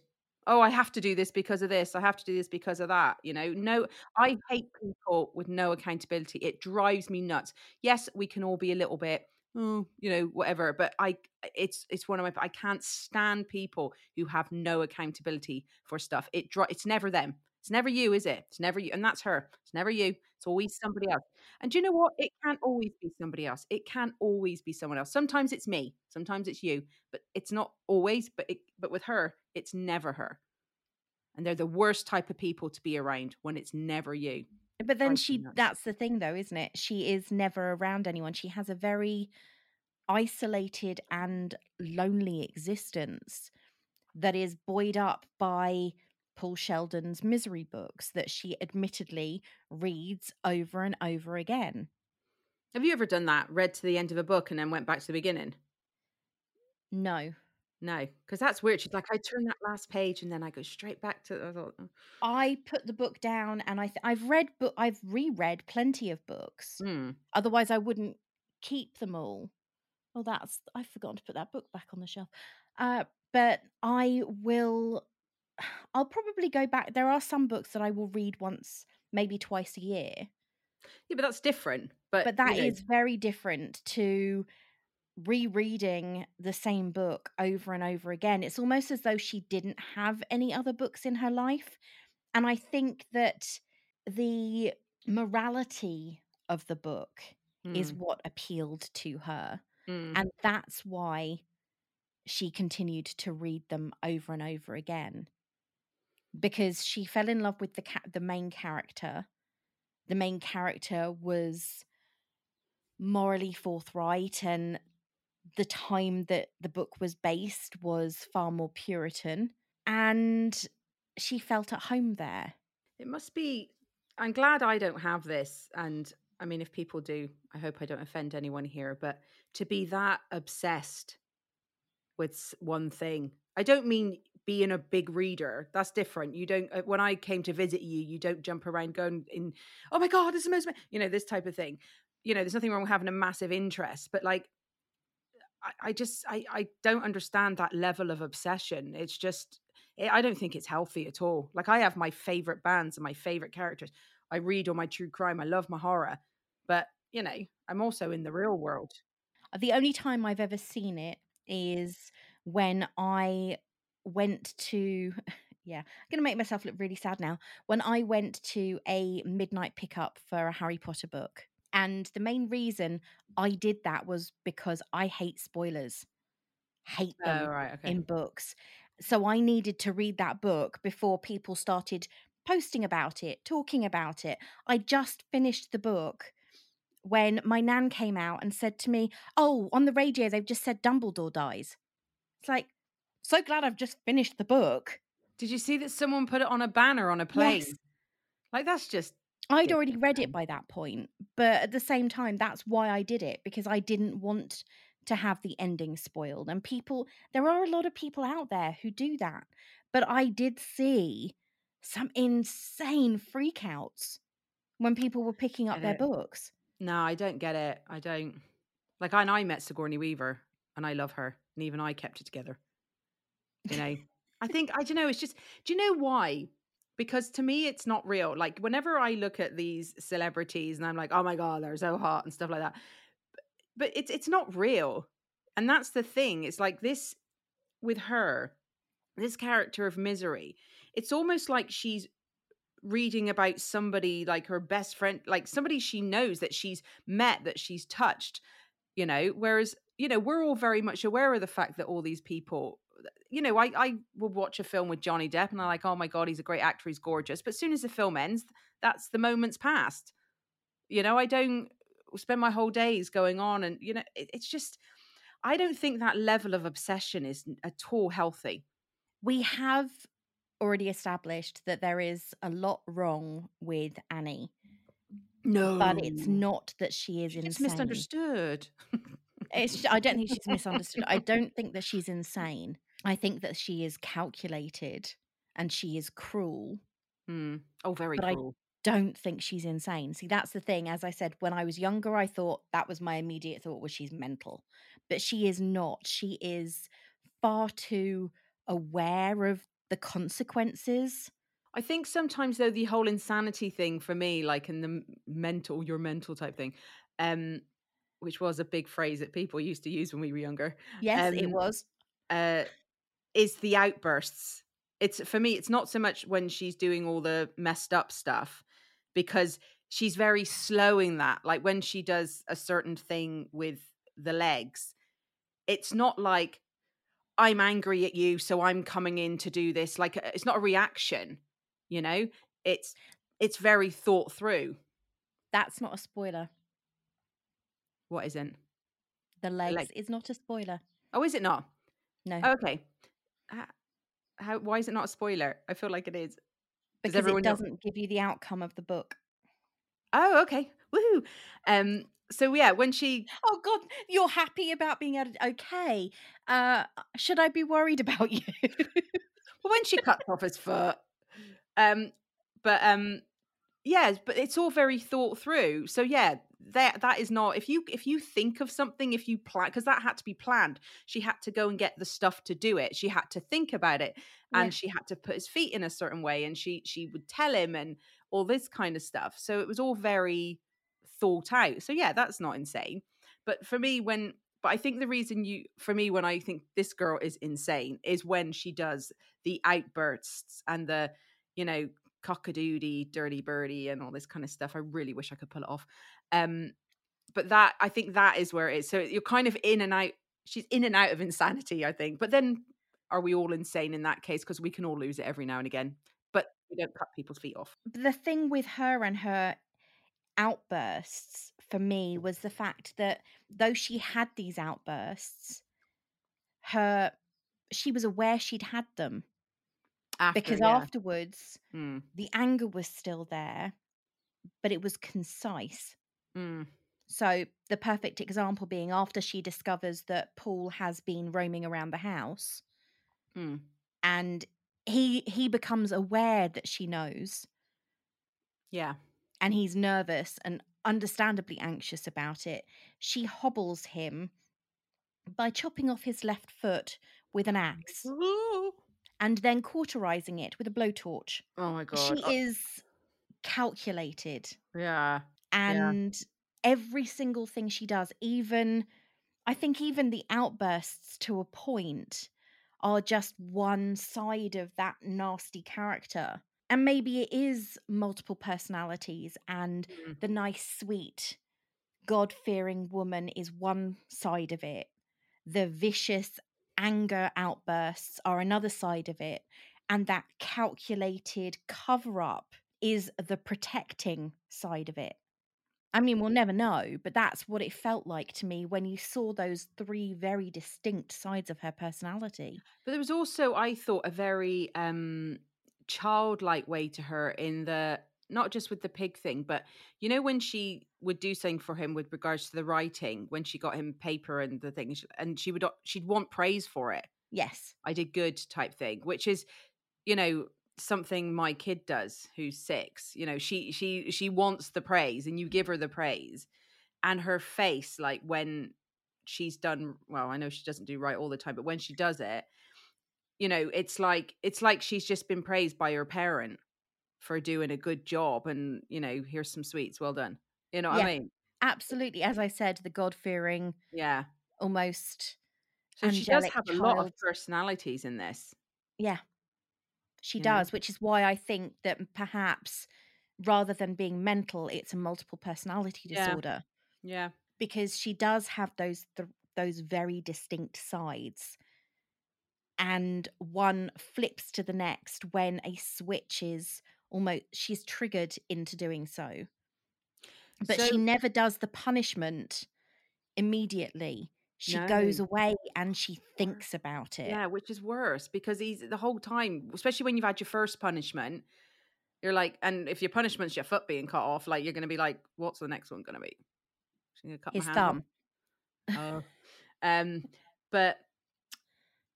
Oh, I have to do this because of this. I have to do this because of that. You know, no, I hate people with no accountability. It drives me nuts. Yes, we can all be a little bit, oh, you know, whatever. But I, it's it's one of my. I can't stand people who have no accountability for stuff. It it's never them. It's never you, is it? It's never you. And that's her. It's never you. It's always somebody else. And do you know what? It can't always be somebody else. It can always be someone else. Sometimes it's me. Sometimes it's you. But it's not always. But it, but with her, it's never her. And they're the worst type of people to be around when it's never you. But then she that's the thing though, isn't it? She is never around anyone. She has a very isolated and lonely existence that is buoyed up by Paul Sheldon's Misery books that she admittedly reads over and over again. Have you ever done that? Read to the end of a book and then went back to the beginning? No. No, because that's weird. She's like, I turn that last page and then I go straight back to. I thought, oh. I put the book down and I th- I've read book I've reread plenty of books. Hmm. Otherwise, I wouldn't keep them all. Well, that's I've forgotten to put that book back on the shelf. Uh, but I will. I'll probably go back. There are some books that I will read once, maybe twice a year. Yeah, but that's different. But But that you is very different to rereading the same book over and over again. It's almost as though she didn't have any other books in her life. And I think that the morality of the book is hmm, what appealed to her. hmm. And that's why she continued to read them over and over again. Because she fell in love with the ca- the main character. The main character was morally forthright and the time that the book was based was far more puritan and she felt at home there. It must be. I'm glad I don't have this. And I mean, if people do, I hope I don't offend anyone here. But to be that obsessed with one thing, I don't mean being a big reader. That's different. You don't. uh, When I came to visit you, you don't jump around going in. Oh my god, this is the most. You know this type of thing. You know, there's nothing wrong with having a massive interest, but like. I, I just I, I don't understand that level of obsession. It's just I I don't think it's healthy at all. Like I have my favorite bands and my favorite characters. I read all my true crime. I love my horror, but you know, I'm also in the real world. The only time I've ever seen it is when I went to (laughs) yeah, I'm going to make myself look really sad now. When I went to a midnight pickup for a Harry Potter book. And the main reason I did that was because I hate spoilers. Hate oh, them. Oh right, okay. in books. So I needed to read that book before people started posting about it, talking about it. I just finished the book when my nan came out and said to me, Oh, on the radio, they've just said Dumbledore dies. It's like, so glad I've just finished the book. Did you see that someone put it on a banner on a plane? Yes. Like that's just I'd already read it by that point, but at the same time, that's why I did it because I didn't want to have the ending spoiled. And people, there are a lot of people out there who do that, but I did see some insane freakouts when people were picking up their books. no, I don't get it. I don't like. I and I met Sigourney Weaver, and I love her, and even I kept it together. You know, I think I don't know. It's just. Do you know why? Because to me, it's not real. Like whenever I look at these celebrities, and I'm like, oh my god, they're so hot and stuff like that. But it's it's not real, and that's the thing. It's like this with her, this character of misery. It's almost like she's reading about somebody like her best friend, like somebody she knows that she's met, that she's touched, you know. Whereas, you know, we're all very much aware of the fact that all these people, you know, I, I will watch a film with Johnny Depp and I'm like, oh my God, he's a great actor, he's gorgeous. But as soon as the film ends, that's the moment's past. You know, I don't spend my whole days going on and, you know, it, it's just, I don't think that level of obsession is at all healthy. We have already established that there is a lot wrong with Annie, No. but it's not that she is She's just insane. misunderstood. (laughs) It's, I don't think she's misunderstood. I don't think that she's insane. I think that she is calculated and she is cruel. Hmm. Oh, very But I- Don't think she's insane. See, that's the thing. As I said, when I was younger, I thought that was my immediate thought was she's mental, but she is not. She is far too aware of the consequences. I think sometimes though the whole insanity thing for me, like in the mental, your mental type thing, um, which was a big phrase that people used to use when we were younger, Yes, it Um, was. uh, is the outbursts. It's for me, it's not so much when she's doing all the messed up stuff, because she's very slow in that. Like when she does a certain thing with the legs, it's not like I'm angry at you, so I'm coming in to do this. Like uh, it's not a reaction, you know. It's it's very thought through. That's not a spoiler. What isn't? The legs leg- is not a spoiler. Oh, is it not? No. Okay. How? Why is it not a spoiler? I feel like it is. because everyone it doesn't give you the outcome of the book. Oh, okay. Woohoo. Um. So yeah, when she Oh God, you're happy about being able to. Okay, uh, should I be worried about (laughs) you? well, when she cuts off his foot, um, but um, yes, but it's all very thought through. So yeah, that that is not if you if you think of something, if you plan because that had to be planned. She had to go and get the stuff to do it. She had to think about it, and Yeah. she had to put his feet in a certain way, and she she would tell him and all this kind of stuff. So it was all very thought out. So yeah, that's not insane. But for me, when but I think the reason you for me when I think this girl is insane is when she does the outbursts and the you know cockadoodie, dirty birdie, and all this kind of stuff. I really wish I could pull it off. Um, but that I think that is where it is. So you're kind of in and out. She's in and out of insanity, I think. But then, are we all insane in that case? Because we can all lose it every now and again. But we don't cut people's feet off. the thing with her and her outbursts for me was the fact that though she had these outbursts, her she was aware she'd had them After, because yeah. afterwards Mm, the anger was still there, but it was concise. Mm, So the perfect example being after she discovers that Paul has been roaming around the house mm. and he he becomes aware that she knows yeah, and he's nervous and understandably anxious about it. She hobbles him by chopping off his left foot with an axe Ooh. and then cauterizing it with a blowtorch. Oh my god. She Oh, is calculated yeah. And every single thing she does, even I think even the outbursts to a point are just one side of that nasty character. And maybe it is multiple personalities and Mm. the nice, sweet, God fearing woman is one side of it. The vicious anger outbursts are another side of it. And that calculated cover up is the protecting side of it. I mean, we'll never know, but that's what it felt like to me when you saw those three very distinct sides of her personality. But there was also, I thought, a very um childlike way to her in the not just with the pig thing, but you know when she would do something for him with regards to the writing, when she got him paper and the things, and she would she'd want praise for it. Yes. I did good type thing, which is, you know, something my kid does who's six. You know, she she she wants the praise and you give her the praise. And her face, like when she's done well, I know she doesn't do right all the time, but when she does it, you know, it's like it's like she's just been praised by her parent for doing a good job and, you know, here's some sweets, well done. You know what I mean? Absolutely. As I said, the God fearing, Yeah. almost. So she does have a lot of personalities in this. Yeah. She know? does, which is why I think that perhaps rather than being mental, it's a multiple personality Yeah. disorder Yeah. because she does have those th- those very distinct sides. And one flips to the next when a switch is almost she's triggered into doing so. But So- she never does the punishment immediately. She goes away and she thinks about it. Yeah, which is worse because he's the whole time, especially when you've had your first punishment, you're like, and if your punishment's your foot being cut off, like you're going to be like, what's the next one going to be? She's going to cut His my hand thumb. Oh. um, but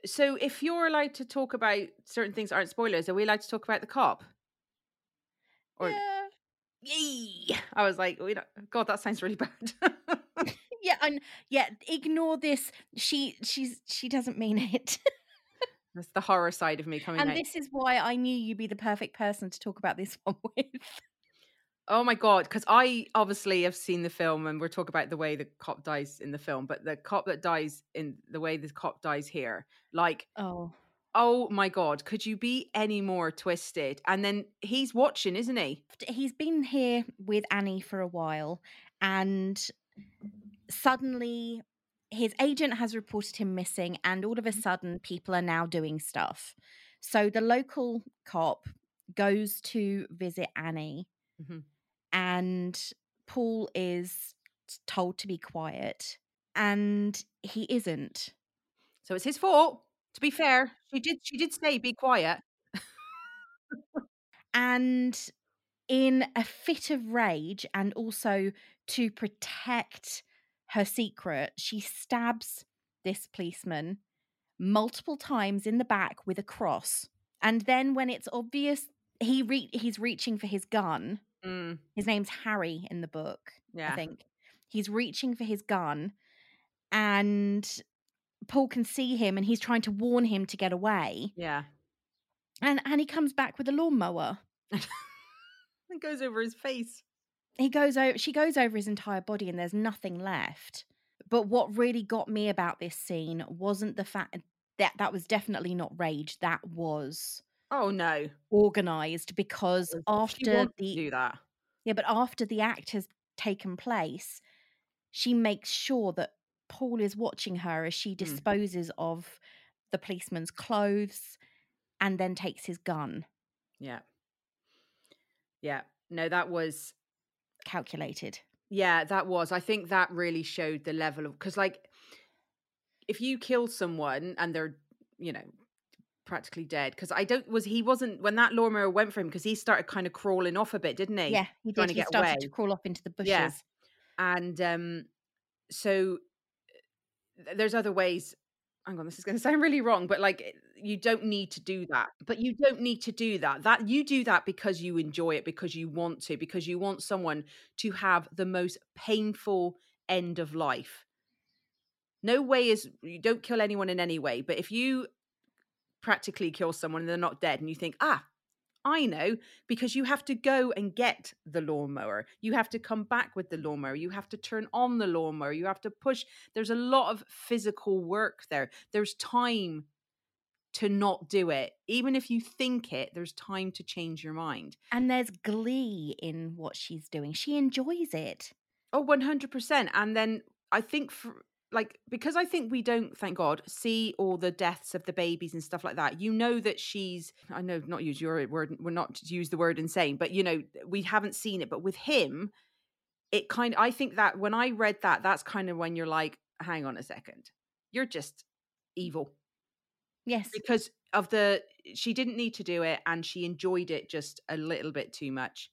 so if you're allowed to talk about certain things that aren't spoilers, are we allowed to talk about the cop? Or Yeah. yay! I was like, we don't, God, that sounds really (laughs) bad. Yeah, and yeah, ignore this. She she's she doesn't mean (laughs) it. That's the horror side of me coming and out. this is why I knew you'd be the perfect person to talk about this (laughs) one with. Oh my god! Because I obviously have seen the film, and we're talking about the way the cop dies in the film, but the cop that dies in the way the cop dies here, like, Oh. oh my god, could you be any more twisted? And then he's watching, isn't he? He's been here with Annie for a while and suddenly his agent has reported him missing and all of a sudden people are now doing stuff. So the local cop goes to visit Annie Mhm. and Paul is told to be quiet and he isn't. So it's his fault. To be fair, she did she did say be quiet. and in a fit of rage and also to protect her secret, she stabs this policeman multiple times in the back with a cross. And then when it's obvious he re- he's reaching for his gun. Mm, His name's Harry in the book, yeah. I think. He's reaching for his gun and Paul can see him and he's trying to warn him to get away. Yeah. And and he comes back with a lawnmower. (laughs) and goes over his face. He goes over she goes over his entire body and there's nothing left but what really got me about this scene wasn't the fact that that was definitely not rage that was Oh no. organized because after the do that. yeah but after the act has taken place she makes sure that paul is watching her as she hmm. disposes of the policeman's clothes and then takes his gun Yeah. Yeah. No, that was calculated yeah, that was. I think that really showed the level of because like if you kill someone and they're, you know, practically dead because I don't was he wasn't when that lawnmower went for him because he started kind of crawling off a bit, didn't he? yeah he trying did to he get started away. to crawl off into the bushes Yeah. and um so there's other ways hang on this is going (laughs) to sound really wrong but like you don't need to do that but you don't need to do that that you do that because you enjoy it because you want to because you want someone to have the most painful end of life no way is you don't kill anyone in any way but if you practically kill someone and they're not dead and you think ah I know because you have to go and get the lawnmower. You have to come back with the lawnmower. You have to turn on the lawnmower. You have to push. There's a lot of physical work there. There's time to not do it. Even if you think it, there's time to change your mind. And there's glee in what she's doing. She enjoys it. Oh, 100%. And then I think for like because I think we don't thank God see all the deaths of the babies and stuff like that. You know that she's I know not use your word we're not to use the word insane, but you know we haven't seen it but with him it kind I think that when I read that that's kind of when you're like hang on a second. You're just evil Yes. because of the she didn't need to do it and she enjoyed it just a little bit too much.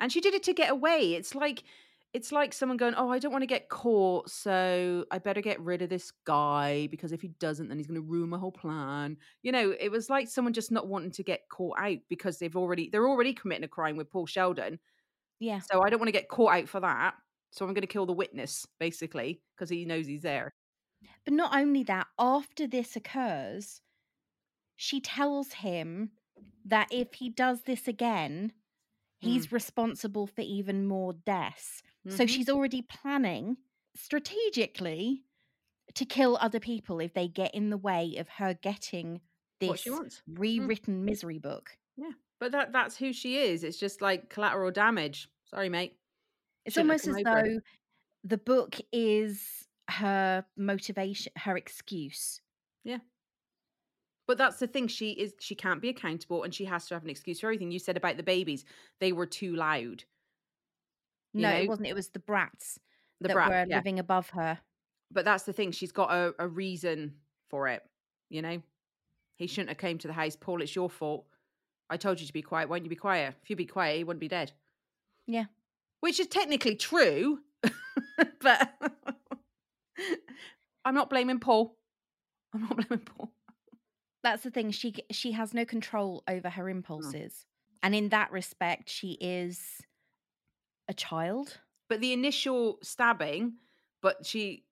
And she did it to get away. It's like it's like someone going oh i don't want to get caught so i better get rid of this guy because if he doesn't then he's going to ruin my whole plan. You know it was like someone just not wanting to get caught out because they've already they're already committing a crime with paul sheldon. Yeah. so i don't want to get caught out for that. So i'm going to kill the witness basically because he knows he's there But not only that, after this occurs, she tells him that if he does this again, he's responsible for even more deaths. So Mhm. she's already planning strategically to kill other people if they get in the way of her getting this wants rewritten misery book. Yeah. But that that's who she is. It's just like collateral damage. Sorry, mate. It's Shouldn't almost as though the book is her motivation, her excuse. Yeah. But that's the thing. She is she can't be accountable and she has to have an excuse for everything. You said about the babies. They were too loud. No, know? it wasn't. It was the brats The that brat, were yeah. living above her. But that's the thing. She's got a, a reason for it. You know? He mm. shouldn't have came to the house. Paul, it's your fault. I told you to be quiet. Why don't you be quiet? If you be quiet, he wouldn't be dead. Yeah. Which is technically true. (laughs) but (laughs) I'm not blaming Paul. I'm not (laughs) blaming Paul. That's the thing. She she has no control over Mm. her impulses, and in that respect, she is a child. But the initial stabbing, but she,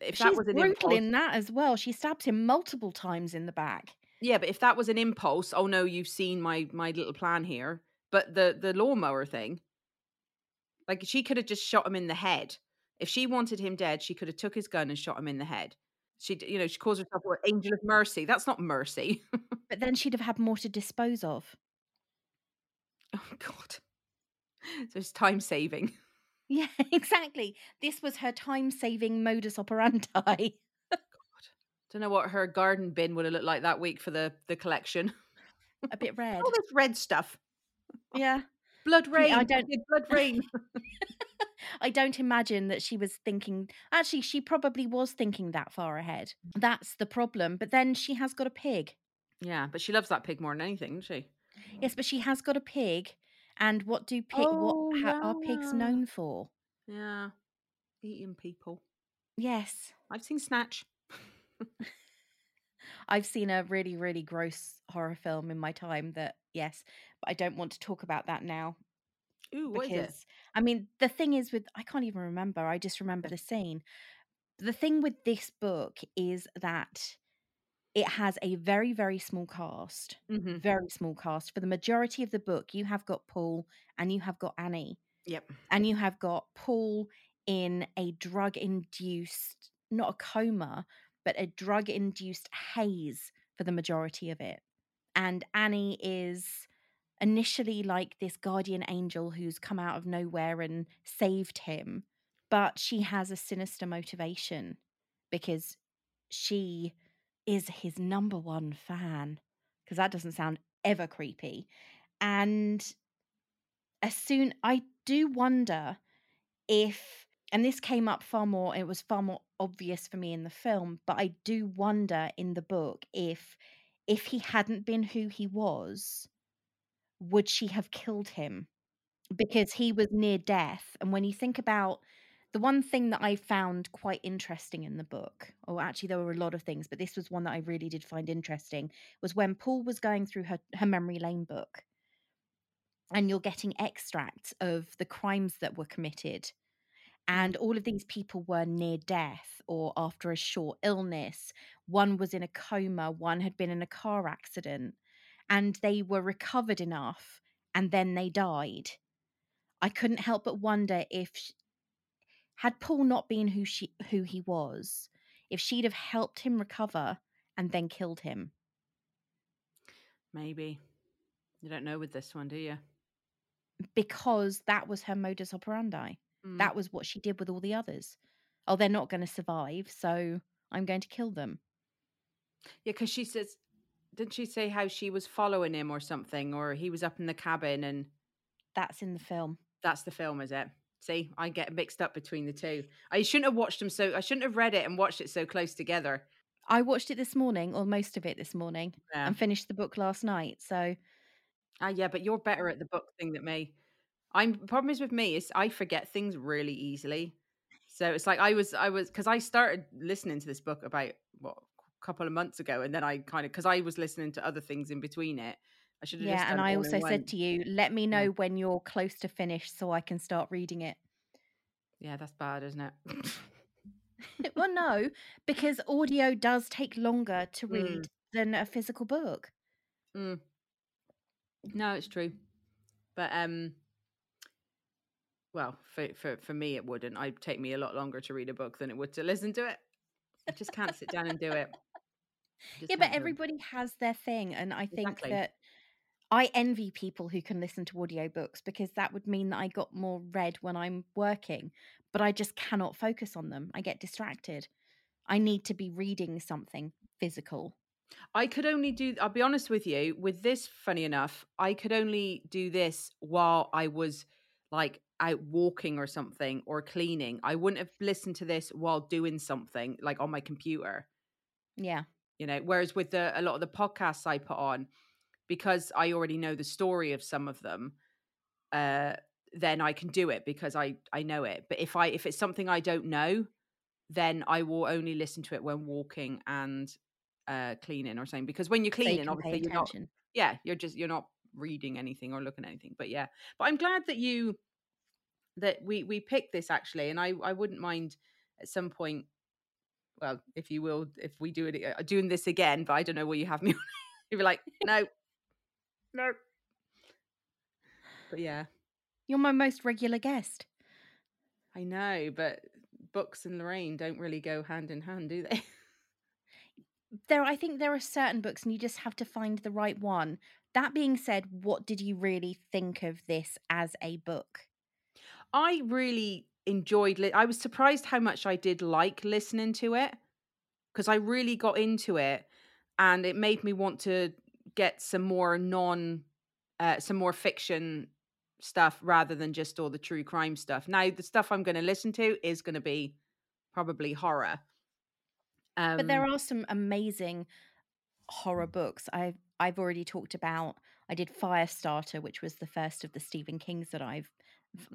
if that was an brutal impulse, in that as well. She stabs him multiple times in the back. yeah. But if that was an impulse, oh no, you've seen my my little plan here. But the the lawnmower thing, like she could have just shot him in the head. If she wanted him dead, she could have took his gun and shot him in the head. She, you know, she calls herself an angel of mercy. That's not mercy. (laughs) But then she'd have had more to dispose of. oh God. (laughs) So it's time saving. (laughs) Yeah, exactly. This was her time-saving modus operandi. God, Don't know what her garden bin would have looked like that week for the the collection. a bit red. All this red stuff. Yeah. Blood rain. I don't- Blood rain. I don't imagine that she was thinking. Actually, she probably was thinking that far ahead. That's the problem. But then she has got a pig. Yeah, but she loves that pig more than anything, doesn't she? Yes, but she has got a pig. And what do pig? Oh, what ha- are pigs known for? Yeah. Eating people. Yes, I've seen Snatch. (laughs) I've seen a really, really gross horror film in my time. That yes, but I don't want to talk about that now Ooh, what is it? because I mean the thing is with I can't even remember. I just remember the scene. The thing with this book is that it has a very, very small cast. Mm-hmm. Very small cast. For the majority of the book, you have got Paul and you have got Annie. Yep. and you have got Paul in a drug induced, not a coma, but a drug induced haze for the majority of it. And Annie is initially like this guardian angel who's come out of nowhere and saved him, but she has a sinister motivation because she is his number one fan. Because that doesn't sound ever creepy. And as soon I do wonder if and this came up far more it was far more obvious for me in the film but I do wonder in the book if if he hadn't been who he was would she have killed him because he was near death and when you think about the one thing that I found quite interesting in the book, or actually there were a lot of things, but this was one that I really did find interesting, was when Paul was going through her, her memory lane book and you're getting extracts of the crimes that were committed. And all of these people were near death or after a short illness. One was in a coma, one had been in a car accident, and they were recovered enough and then they died. I couldn't help but wonder if sh- had Paul not been who she who he was, if she'd have helped him recover and then killed him. Maybe. You don't know with this one, do you? because that was her modus operandi. Mm. That was what she did with all the others. Oh, they're not going to survive, so I'm going to kill them. Yeah, because she says, didn't she say how she was following him or something, or he was up in the cabin and That's in the film. that's the film, is it? See, I get mixed up between the two. I shouldn't have watched them so. I shouldn't have read it and watched it so close together. I watched it this morning, or most of it this morning, Yeah. and finished the book last night. So Ah, yeah, but you're better at the book thing than me. I'm problem is with me is I forget things really easily. So it's like I was I was because I started listening to this book about what couple of months ago, and then I kind of because I was listening to other things in between it. I should have just yeah, and I also said one. to you, let me know Yeah. when you're close to finish so I can start reading it. Yeah, that's bad, isn't it? (laughs) well, no, because audio does take longer to Mm. read than a physical book. Mm. No, it's true. But um well, for for for me it wouldn't. It'd take me a lot longer to read a book than it would to listen to it. I just can't sit down and do it. Just yeah, but doing- everybody has their thing, and I think Exactly. that I envy people who can listen to audiobooks because that would mean that I got more read when I'm working, but I just cannot focus on them. I get distracted. I need to be reading something physical. I could only do I'll be honest with you, with this funny enough, I could only do this while I was like out walking or something or cleaning. I wouldn't have listened to this while doing something like on my computer. Yeah. You know whereas with the a lot of the podcasts i put on because i already know the story of some of them uh then i can do it because i i know it. But if i if it's something i don't know then i will only listen to it when walking and uh cleaning or something. Because when you're So you cleaning obviously you're not yeah you're just you're not reading anything or looking at anything. But yeah. But i'm glad that you that we we picked this actually and i i wouldn't mind at some point well if you will if we do it uh, doing this again but i don't know will you have me (laughs) you'd be like no no but yeah You're my most regular guest. i know but books and lorraine don't really go hand in hand do they There I think there are certain books and you just have to find the right one. That being said, what did you really think of this as a book? I really enjoyed li- I was surprised how much I did like listening to it because I really got into it and it made me want to get some more non uh, some more fiction stuff rather than just all the true crime stuff. Now, the stuff I'm going to listen to is going to be probably horror. Um, but there Um, are some amazing horror books. I've I've already talked about. I did Firestarter, which was the first of the Stephen Kings that I've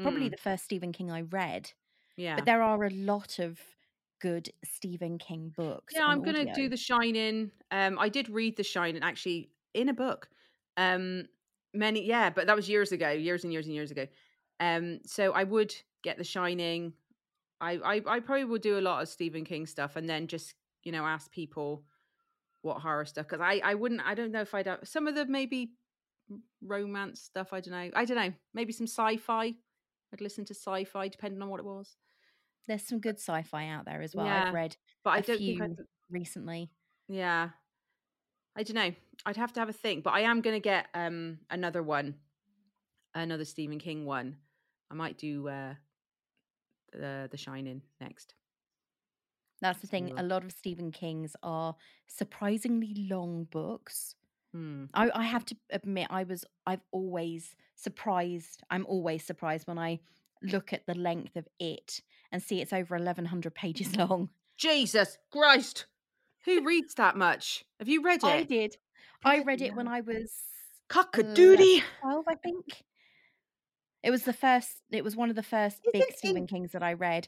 probably Mm. the first Stephen King I read. yeah. But there are a lot of good Stephen King books. Yeah, I'm gonna do The Shining. Um, I did read The Shining actually in a book. Um, many yeah, but that was years ago, years and years and years ago. Um, so I would get The Shining. I I, I probably would do a lot of Stephen King stuff, and then just you know ask people what horror stuff because I I wouldn't I don't know if I'd have, some of the maybe romance stuff. I don't know. I don't know. Maybe some sci-fi. I'd listen to sci-fi depending on what it was. There's some good sci-fi out there as well. Yeah, I've read But I a don't few think I'd, recently. Yeah. I don't know. I'd have to have a think, but I am going to get um another one, another Stephen King one. I might do uh the The Shining next. That's the thing. A lot of Stephen King's are surprisingly long books. Hmm. I, I have to admit, I was I've always surprised. I'm always surprised when I look at the length of it and see it's over 1100 pages (laughs) long. Jesus Christ. Who reads that much? Have you read it? I did. I read it when. I was Cock-a-doodie. 12, I think. It was the first. It was one of the first Is big it in- Stephen Kings that I read.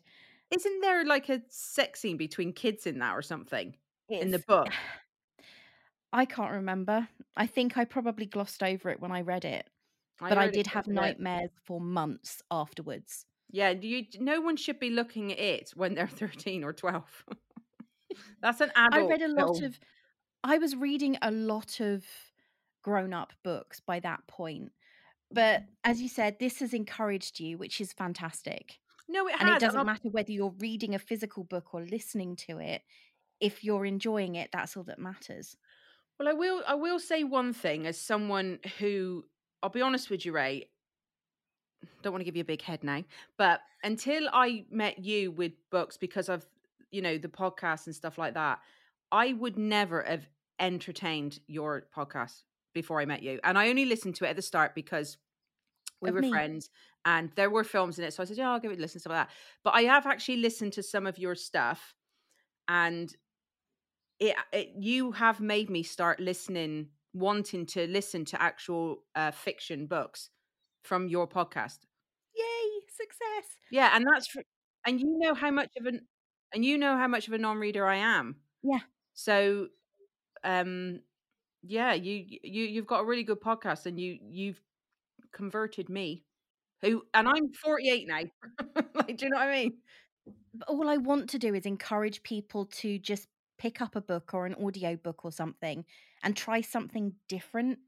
Isn't there like a sex scene between kids in that or something? In the book? (sighs) I can't remember. I think I probably glossed over it when I read it, I but I did have quite a bit. nightmares for months afterwards. Yeah, you no one should be looking at it when they're (laughs) 13 or 12. (laughs) That's an adult. I read a lot film. of. I was reading a lot of grown-up books by that point, but mm. as you said, this has encouraged you, which is fantastic. No, it and has. it doesn't matter whether you're reading a physical book or listening to it. If you're enjoying it, that's all that matters. Well, I will. I will say one thing as someone who, I'll be honest with you, Raye. Don't want to give you a big head now, but until I met you with books because of you know the podcast and stuff like that, I would never have entertained your podcast before I met you, and I only listened to it at the start because we Of were me. friends and there were films in it. So I said, "Yeah, I'll give it a listen." Stuff like that. But I have actually listened to some of your stuff, and it, it you have made me start listening wanting to listen to actual uh, fiction books from your podcast Yay, success. yeah and that's and you know how much of an and you know how much of a non-reader i am Yeah. so um yeah you you you've got a really good podcast and you you've converted me who and i'm 48 now (laughs) like do you know what i mean But all I want to do is encourage people to just pick up a book or an audio book or something and try something different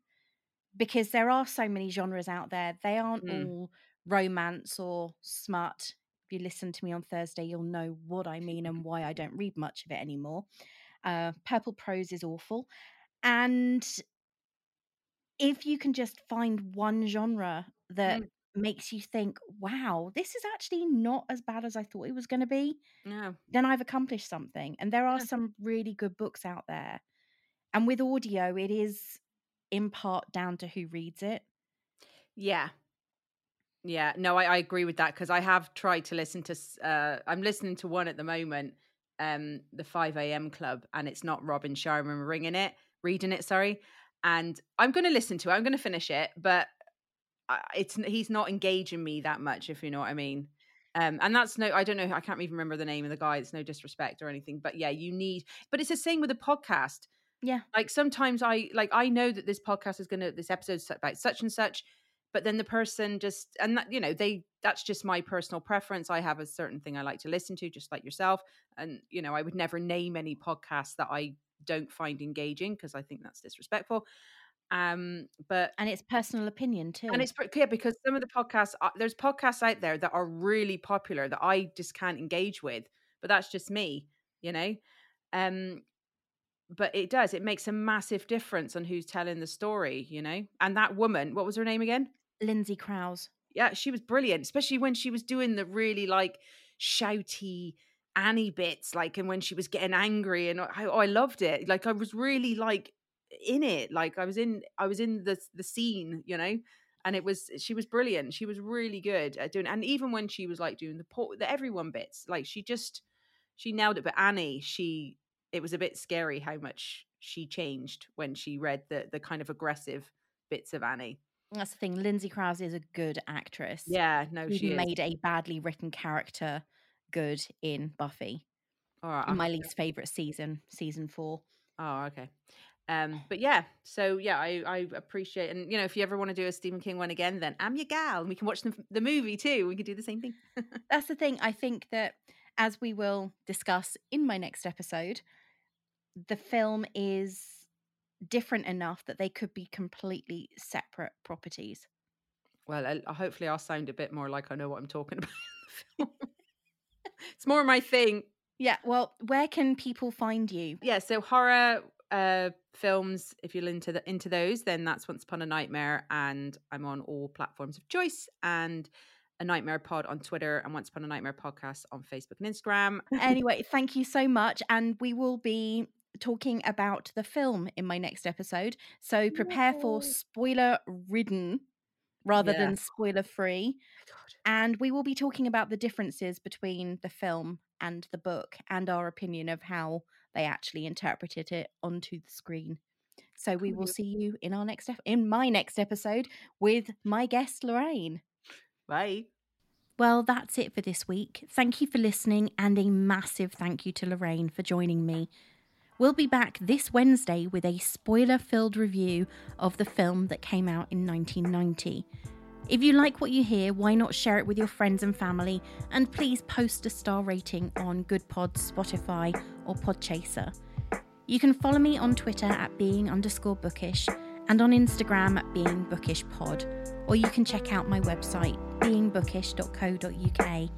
because there are so many genres out there. They aren't Mm. all romance or smut. If you listen to me on Thursday, you'll know what I mean and why I (laughs) don't read much of it anymore. Uh, purple prose is awful. And if you can just find one genre that Mm. Makes you think, wow, this is actually not as bad as I thought it was going to be, no then I've accomplished something. And there are some really good books out there. And with audio, it is in part down to who reads it. Yeah. Yeah, no, I, I agree with that because I have tried to listen to. Uh, I'm listening to one at the moment, um, the 5 a.m. Club, and it's not Robin Sharma ringing it, reading it. Sorry, and I'm going to listen to it. I'm going to finish it, but it's he's not engaging me that much, if you know what I mean. Um, and that's no, I don't know, I can't even remember the name of the guy. It's no disrespect or anything, but yeah, you need. But it's the same with a podcast Yeah. like sometimes i like i know that this podcast is gonna this episode's about such and such but then the person just and that you know they that's just my personal preference i have a certain thing i like to listen to just like yourself and you know i would never name any podcasts that i don't find engaging because i think that's disrespectful um but And it's personal opinion too. and it's pretty clear because some of the podcasts uh, there's podcasts out there that are really popular that i just can't engage with but that's just me you know um but it does it makes a massive difference on who's telling the story you know and that woman what was her name again Lindsay Crouse. yeah she was brilliant especially when she was doing the really like shouty annie bits like and when she was getting angry and I, I loved it like i was really like in it like i was in i was in the the scene you know and it was she was brilliant. She was really good at doing, and even when she was like doing the port, the everyone bits, like she just she nailed it. But Annie, she it was a bit scary how much she changed when she read the the kind of aggressive bits of Annie. That's the thing. Lindsay Crouse is a good actress. Yeah, no, She she made a badly written character good in Buffy. All right, in my least favorite season, season four. Oh, okay. Um, but yeah, so yeah, I, I appreciate, and you know, if you ever want to do a Stephen King one again, then I'm your gal, and we can watch the, the movie too. We could do the same thing. (laughs) That's the thing. I think that as we will discuss in my next episode, the film is different enough that they could be completely separate properties. Well, I, hopefully, I'll sound a bit more like I know what I'm talking (laughs) about. in the film. (laughs) it's more my thing. Yeah. Well, where can people find you? Yeah, so horror uh films, if you're into the into those, then that's Once Upon a Nightmare, and I'm on all platforms of choice and a Nightmare Pod on Twitter and Once Upon a Nightmare podcast on Facebook and Instagram. (laughs) anyway, thank you so much. And we will be talking about the film in my next episode. So prepare for spoiler ridden rather Yeah. than spoiler free. And we will be talking about the differences between the film and the book and our opinion of how they actually interpreted it onto the screen. So we will see you in our next ep- in my next episode with my guest Lorraine. Bye. Well, that's it for this week. Thank you for listening, and a massive thank you to Lorraine for joining me. We'll be back this Wednesday with a spoiler filled review of the film that came out in 1990. If you like what you hear, why not share it with your friends and family? And please post a star rating on Goodpod, Spotify, or Podchaser. You can follow me on Twitter at being underscore bookish and on Instagram at being bookish pod, or you can check out my website beingbookish.co.uk.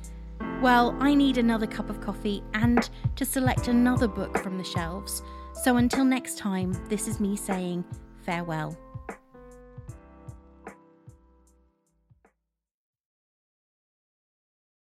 Well, I need another cup of coffee and to select another book from the shelves. So until next time, this is me saying farewell.